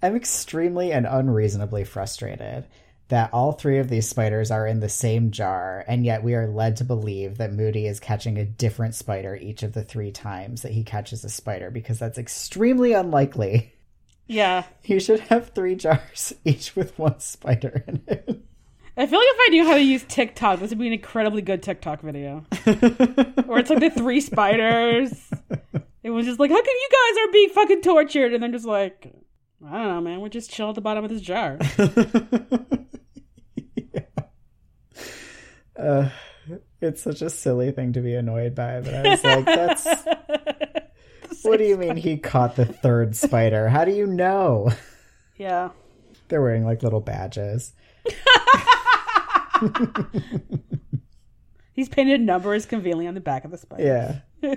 I'm extremely and unreasonably frustrated that all three of these spiders are in the same jar, and yet we are led to believe that Moody is catching a different spider each of the three times that he catches a spider, because that's extremely unlikely.
Yeah.
He should have three jars, each with one spider in it.
I feel like if I knew how to use TikTok, this would be an incredibly good TikTok video. *laughs* Where it's like the three spiders. It was just like, how come you guys are being fucking tortured? And then just like, I don't know, man. We're just chill at the bottom of this jar. *laughs*
uh, it's such a silly thing to be annoyed by, but I was like, that's. *laughs* What do you mean he caught the third spider? How do you know?
Yeah.
They're wearing like little badges. *laughs*
He's painted numbers conveniently on the back of the spider.
Yeah.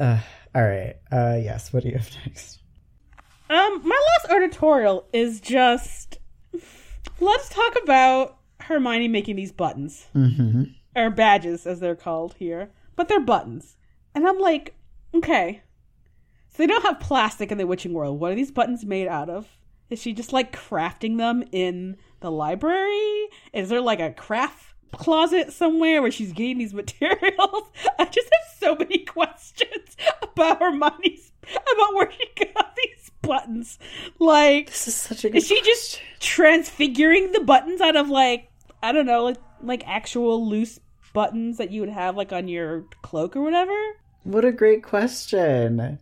uh, all right. Uh, yes. What do you have next?
Um, my last editorial is just let's talk about Hermione making these buttons
Mm-hmm.
or badges as they're called here, but they're buttons, and I'm like, okay, so they don't have plastic in the witching world. What are these buttons made out of? Is she just like crafting them in the library? Is there like a craft closet somewhere where she's getting these *laughs* materials? I just have so many *laughs* questions about Hermione's about where she got these buttons. Like,
This is such a good
is she just transfiguring the buttons out of like I don't know, like like actual loose buttons that you would have like on your cloak or whatever?
What a great question.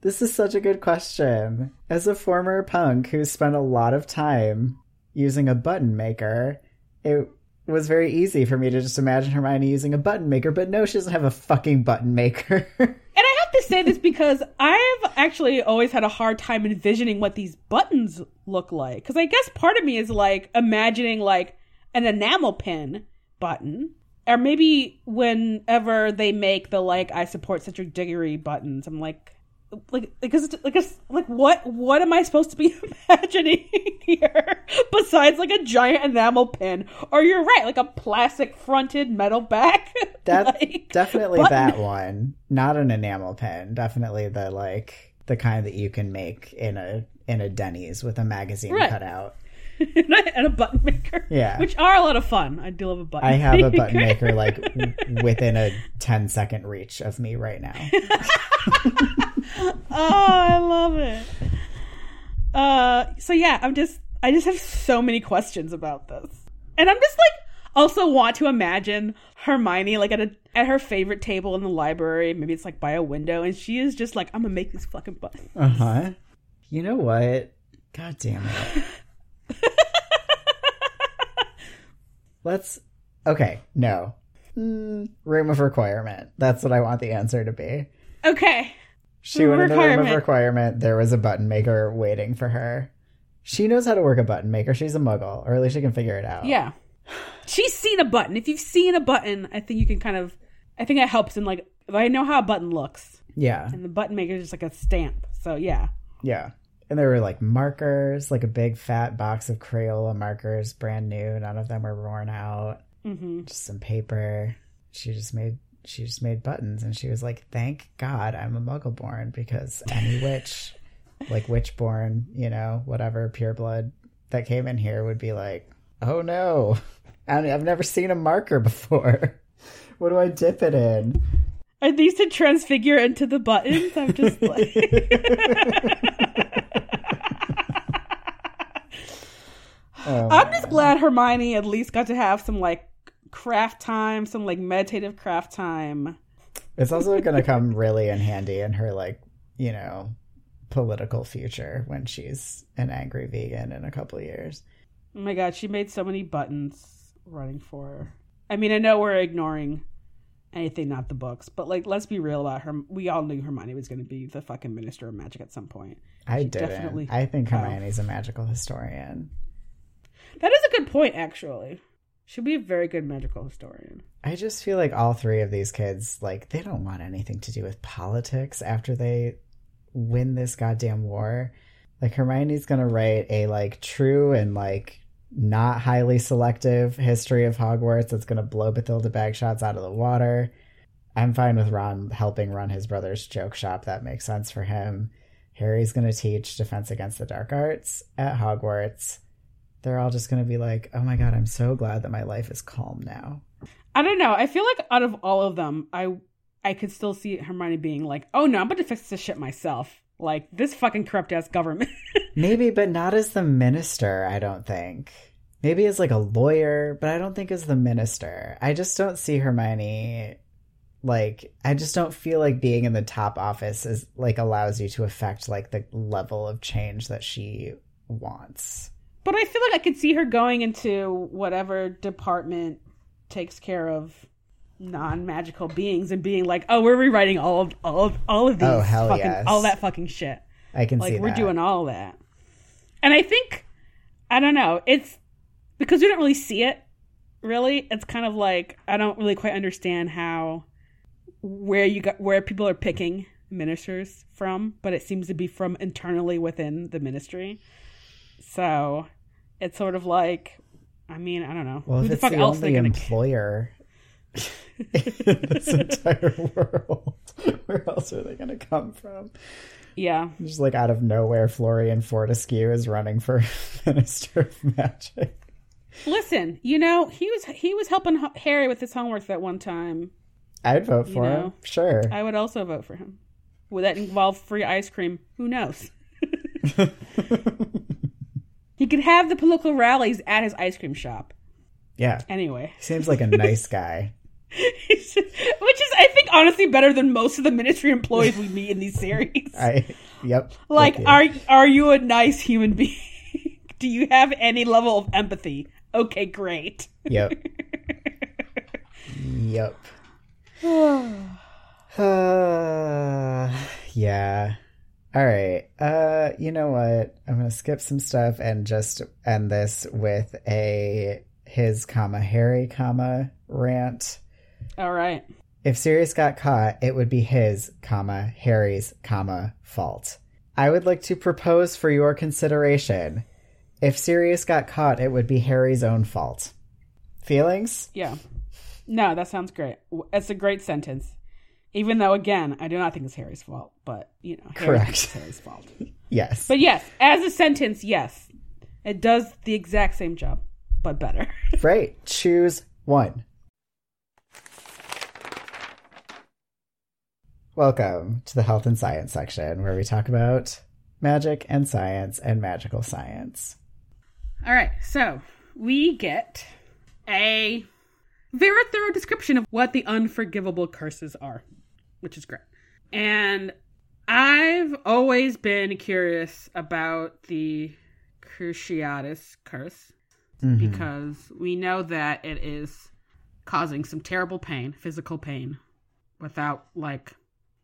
This is such a good question. As a former punk who spent a lot of time using a button maker, it was very easy for me to just imagine Hermione using a button maker, but no, she doesn't have a fucking button maker. *laughs*
And I have to say this because I've actually always had a hard time envisioning what these buttons look like. Because I guess part of me is like imagining like an enamel pin button. Or maybe whenever they make the like I support Cedric Diggory buttons, I'm like, like, because like, like, like, what, what am I supposed to be *laughs* imagining here besides like a giant enamel pin? Or you're right, like a plastic fronted metal back. *laughs*
That
like,
definitely
button.
that one. Not an enamel pin Definitely the like the kind that you can make in a in a Denny's with a magazine
Right.
cutout.
And a button maker.
Yeah.
Which are a lot of fun. I do love a button
I have a button maker like w- *laughs* within a 10 second reach of me right now. *laughs*
oh, I love it. Uh so yeah, I'm just I just have so many questions about this. And I'm just like also want to imagine Hermione like at a at her favorite table in the library, maybe it's like by a window, and she is just like, I'm gonna make these fucking buttons.
Uh huh. You know what? God damn it. *laughs* *laughs* Let's. Okay, no. Mm, room of requirement. That's what I want the answer to be.
Okay.
She
Room
went
of
in the room of
requirement.
requirement. There was a button maker waiting for her. She knows how to work a button maker. She's a muggle, or at least she can figure it out.
Yeah. She's seen a button. If you've seen a button, I think you can kind of I think it helps in like I know how a button looks.
Yeah.
And the button maker is just like a stamp. So yeah.
Yeah. And there were like markers, like a big fat box of Crayola markers, brand new. None of them were worn out.
Mm-hmm.
Just some paper. She just made she just made buttons and she was like, Thank God I'm a muggle born because any *laughs* witch like witch born, you know, whatever pure blood that came in here would be like, Oh no. I don't- I've never seen a marker before. *laughs* What do I dip it in?
Are these to transfigure into the buttons? I'm just *laughs* like
Oh,
I'm just glad Hermione at least got to have some like craft time, some like meditative craft time.
It's also going to come really in handy in her, like, you know, political future when she's an angry vegan in a couple years.
Oh my god, she made so many buttons running for her. I mean, I know we're ignoring anything, not the books, but like, let's be real about her. We all knew Hermione was going to be the fucking Minister of Magic at some point.
I
She
didn't.
definitely-
I think
Oh.
Hermione's a magical historian.
That is a good point, actually. She'll be a very good magical historian.
I just feel like all three of these kids, like, they don't want anything to do with politics after they win this goddamn war. Like Hermione's gonna write a like true and like not highly selective history of Hogwarts that's gonna blow Bathilda Bagshots out of the water. I'm fine with Ron helping run his brother's joke shop. That makes sense for him. Harry's gonna teach defense against the dark arts at Hogwarts. They're all just gonna be like, "Oh my god, I'm so glad that my life is calm now."
I don't know. I feel like out of all of them, I I could still see Hermione being like, "Oh no, I'm going to fix this shit myself." Like this fucking corrupt ass government. *laughs*
Maybe, but not as the minister, I don't think. Maybe as like a lawyer, but I don't think as the minister. I just don't see Hermione like I just don't feel like being in the top office is like allows you to affect like the level of change that she wants.
But I feel like I could see her going into whatever department takes care of non-magical beings and being like, "Oh, we're rewriting all of all of all of oh, these
Oh, hell
fucking
yes.
all that fucking shit."
I can
Like we're doing all that. And I think I don't know, it's because we don't really see it really. It's kind of like I don't really quite understand how where you got where people are picking ministers from, but it seems to be from internally within the ministry. So, it's sort of like I mean, I don't know.
well,
Who the fuck
the
else they gonna
employer *laughs* in this entire world, *laughs* where else are they going to come from?
Yeah.
Just like out of nowhere, Florean Fortescue is running for *laughs* Minister of Magic.
Listen, you know, he was he was helping Harry with his homework that one time.
I'd vote for him,
know,
sure.
I would also vote for him. Would that involve free ice cream? Who knows? He could have the political rallies at his ice cream shop.
yeah,
Anyway,
seems like a nice *laughs* guy.
which is, I think, honestly, better than most of the ministry employees we meet in these *laughs* series.
I, yep.
like, are are you a nice human being? *laughs* Do you have any level of empathy? Okay, great.
Yep. yep. Uh, *sighs* *sighs* yeah. All right. Uh, you know what? I'm gonna skip some stuff and just end this with a his comma Harry comma rant.
All right.
If Sirius got caught, it would be his comma Harry's comma fault. I would like to propose for your consideration. If Sirius got caught, it would be Harry's own fault. Feelings?
Yeah. No, that sounds great. It's a great sentence. Even though, again, I do not think it's Harry's fault, but, you know, Harry
Correct.
Harry's fault. *laughs*
Yes.
But yes, as a sentence, yes. It does the exact same job, but better. *laughs*
Great. Choose one. Welcome to the health and science section where we talk about magic and science and magical science.
All right, so we get a very thorough description of what the unforgivable curses are, which is great. And I've always been curious about the Cruciatus curse because we know that it is causing some terrible pain, physical pain, without like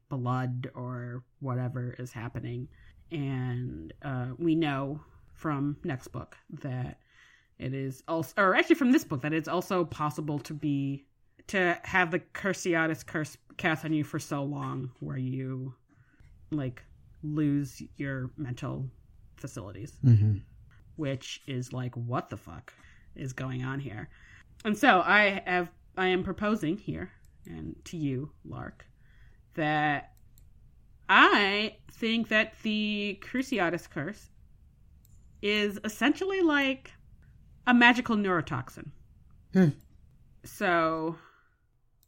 blood or whatever is happening. And uh, we know from next book that it is also, or actually from this book, that it's also possible to be to have the Cruciatus curse cast on you for so long, where you like lose your mental facilities
Mm-hmm.
which is like what the fuck is going on here and so i have i am proposing here and to you lark that i think that the cruciatus curse is essentially like a magical neurotoxin
Hmm.
so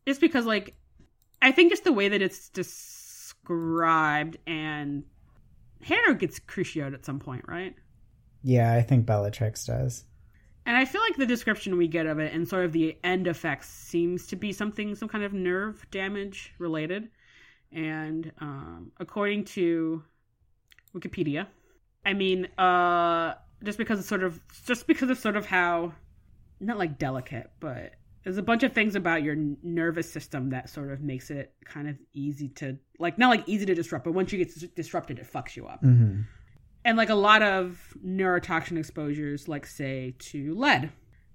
it's because like i think just the way that it's described and Harry gets cruciated at some point, right?
Yeah, I think Bellatrix does.
And I feel like the description we get of it and sort of the end effects seems to be something, some kind of nerve damage related. And um, according to Wikipedia, I mean, uh, just because it's sort of, just because of sort of how, not like delicate, but there's a bunch of things about your nervous system that sort of makes it kind of easy to, like, not like easy to disrupt, but once you get disrupted, it fucks you up
Mm-hmm.
and like a lot of neurotoxin exposures like say to lead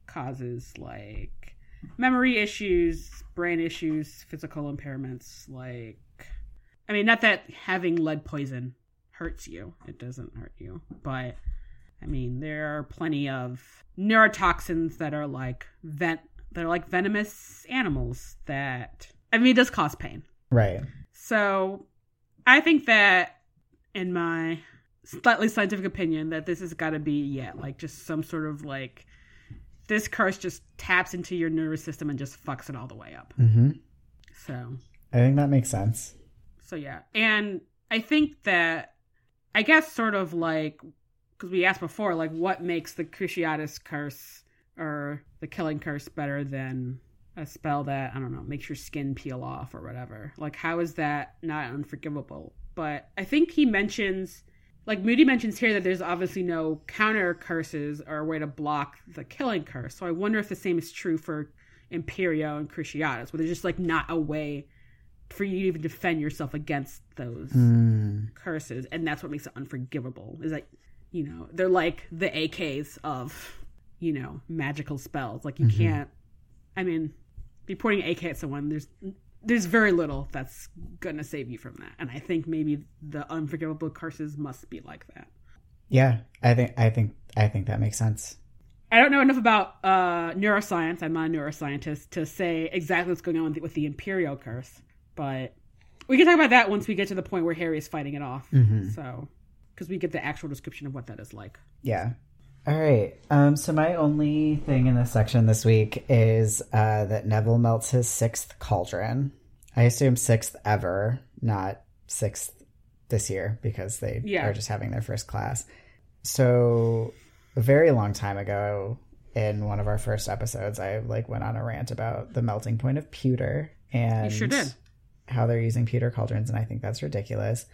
causes like memory issues brain issues physical impairments like i mean not that having lead poison hurts you. It doesn't hurt you. But I mean, there are plenty of neurotoxins that are like vent that are like venomous animals that I mean, it does cause pain.
Right.
So I think that in my slightly scientific opinion that this has got to be yeah, like just some sort of like this curse just taps into your nervous system and just fucks it all the way up.
Mm-hmm.
So
I think that makes sense.
so yeah, and I think that I guess sort of like because we asked before, like what makes the Cruciatus curse or the Killing curse better than a spell that I don't know makes your skin peel off or whatever? Like how is that not unforgivable? But I think he mentions. Like Moody mentions here that there's obviously no counter curses or a way to block the killing curse. So I wonder if the same is true for Imperio and Cruciatus, where there's just like not a way for you to even defend yourself against those
Mm.
curses, and that's what makes it unforgivable. Is like, you know, they're like the AKs of, you know, magical spells. Like you
Mhm.
can't. I mean, you're pointing AK at someone, there's there's very little that's gonna save you from that. And I think maybe the unforgivable curses must be like that.
Yeah, I think I think I think that makes sense.
I don't know enough about uh, neuroscience. I'm not a neuroscientist to say exactly what's going on with the, with the Imperius curse, but we can talk about that once we get to the point where Harry is fighting it off.
Mhm.
So, because we get the actual description of what that is like.
Yeah. All right. Um, so my only thing in this section this week is uh, that Neville melts his sixth cauldron. I assume sixth ever, not sixth this year because they
Yeah.
are just having their first class. So a very long time ago, in one of our first episodes, I like went on a rant about the melting point of pewter and
You sure did.
how they're using pewter cauldrons, and I think that's ridiculous.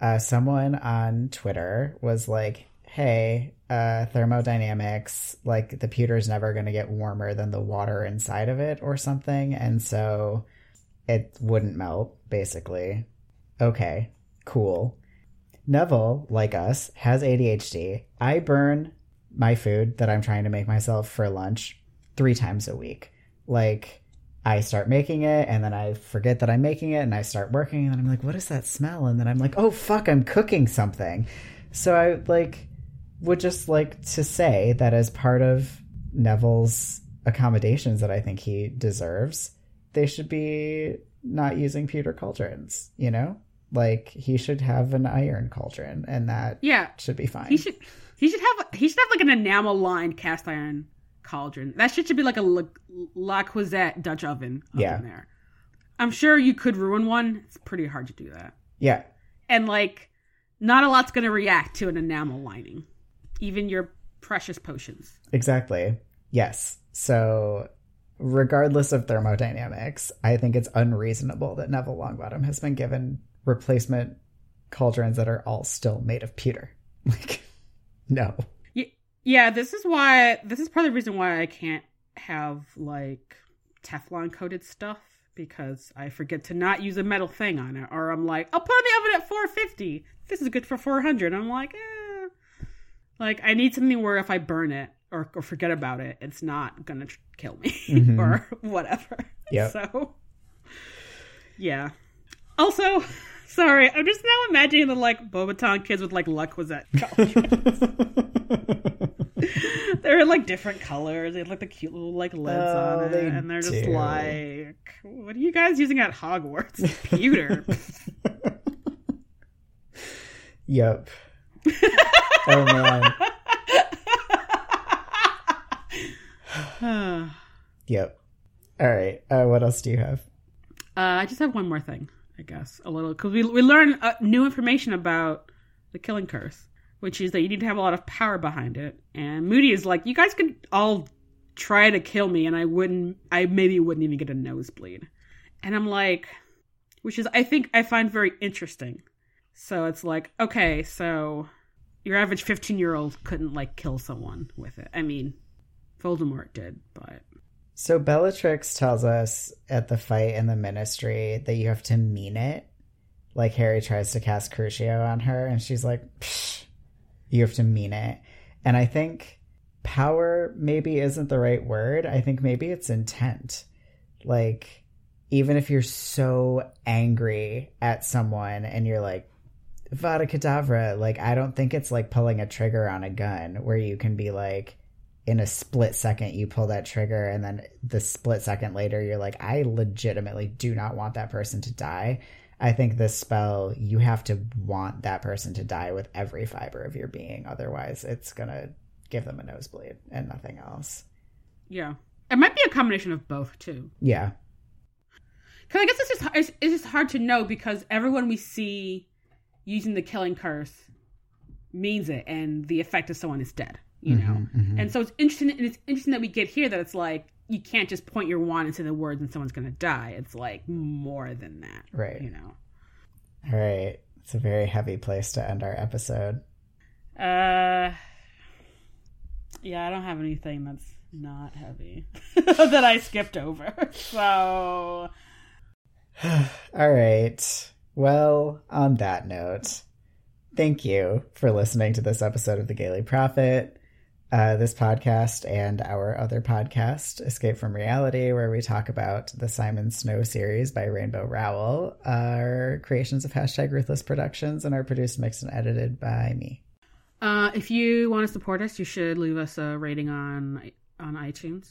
Uh, someone on Twitter was like, "Hey, uh, thermodynamics, like the pewter is never going to get warmer than the water inside of it, or something, and so it wouldn't melt." Basically, okay, cool. Neville, like us, has ADHD. I burn my food that I'm trying to make myself for lunch three times a week. Like, I start making it and then I forget that I'm making it and I start working and I'm like, what is that smell? And then I'm like, oh fuck, I'm cooking something. So I like would just like to say that as part of Neville's accommodations that I think he deserves, they should be not using pewter cauldrons, you know? Like he should have an iron cauldron and that
Yeah,
should be fine.
he should. He should have. He should have like an enamel lined cast iron cauldron. That shit should be like a La, Le Creuset Dutch oven up
Yeah.
in there. I'm sure you could ruin one. It's pretty hard to do that.
yeah.
and like not a lot's going to react to an enamel lining even your precious potions
Exactly. Yes. So, regardless of thermodynamics, I think it's unreasonable that Neville Longbottom has been given replacement cauldrons that are all still made of pewter. *laughs* Like, no.
Yeah this is why this is part of the reason why i can't have like teflon coated stuff because i forget to not use a metal thing on it or i'm like i'll put it in the oven at 450 this is good for 400 i'm like eh. Like i need something where if i burn it or, or forget about it it's not gonna tr- kill me *laughs*
Mhm.
or whatever.
Yeah.
so yeah. Also *laughs* sorry i'm just now imagining the like Beauxbaton kids with like luck was that they're in like different colors. They have like the cute little like lids
Oh,
on it
they
and they're just like what are you guys using at hogwarts? Pewter. *laughs*
Yep. Oh man.
uh, *sighs*
Yep. All right. Uh, what else do you have?
i just have one more thing i guess a little because we, we learn uh, new information about the killing curse which is that you need to have a lot of power behind it and moody is like you guys could all try to kill me and i wouldn't i maybe wouldn't even get a nosebleed and i'm like which is i think i find very interesting so it's like okay so your average 15 year old couldn't like kill someone with it i mean voldemort did but
So Bellatrix tells us at the fight in the ministry that you have to mean it. Like Harry tries to cast Crucio on her, and she's like, "You have to mean it." And I think power maybe isn't the right word. I think maybe it's intent. Like, even if you're so angry at someone and you're like, Vada Kedavra, like I don't think it's like pulling a trigger on a gun where you can be like in a split second you pull that trigger and then the split second later you're like I legitimately do not want that person to die. I think this spell you have to want that person to die with every fiber of your being otherwise it's going to give them a nosebleed and nothing else.
Yeah. It might be a combination of both too.
Yeah.
Because I guess it's just it's, it's just hard to know because everyone we see using the killing curse means it, and the effect of someone is dead. You know,
Mhm, mhm.
and so it's interesting. And it's interesting that we get here that it's like you can't just point your wand and say the words and someone's going to die. It's like more than that,
Right.
You know.
All right. It's a very heavy place to end our episode.
Uh, yeah, I don't have anything that's not heavy *laughs* that I skipped over. *laughs* So, *sighs*
All right. Well, on that note, thank you for listening to this episode of The Gayly Prophet. Uh, this podcast and our other podcast, EsGAYpe from Reality, where we talk about the Simon Snow series by Rainbow Rowell, are creations of hashtag Ruthless Productions and are produced, mixed, and edited by me.
Uh, if you want to support us, you should leave us a rating on on iTunes.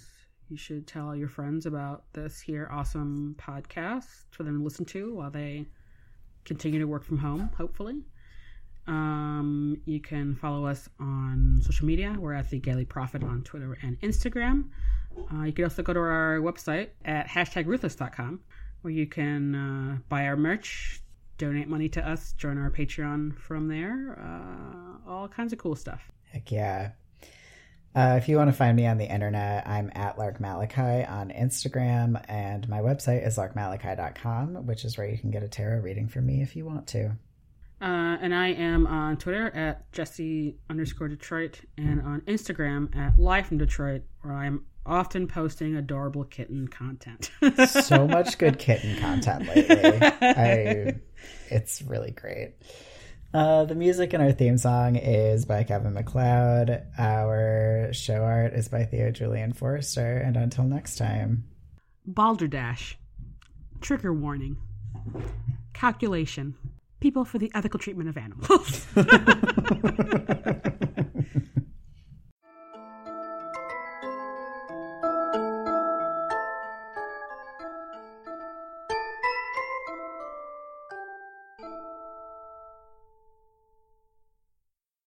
You should tell your friends about this here awesome podcast for them to listen to while they continue to work from home. Hopefully, um, you can follow us on social media. We're at the Gayly Prophet on Twitter and Instagram. Uh, you can also go to our website at hashtagruthless.com where you can uh, buy our merch, donate money to us, join our Patreon from there, uh, all kinds of cool stuff.
Heck yeah. Uh, if you want to find me on the internet, I'm at Lark Malachi on Instagram, and my website is larkmalachi.com, which is where you can get a tarot reading from me if you want to.
Uh, and I am on Twitter at Jesse underscore Detroit and on Instagram at Live from Detroit, where I'm often posting adorable kitten content.
So much good *laughs* kitten content lately. I, it's really great. Uh, the music in our theme song is by Kevin MacLeod. Our show art is by Theo Julian Forrester. And until next time.
Balderdash. Trigger warning. Calculation. People for the ethical treatment of animals. *laughs* *laughs*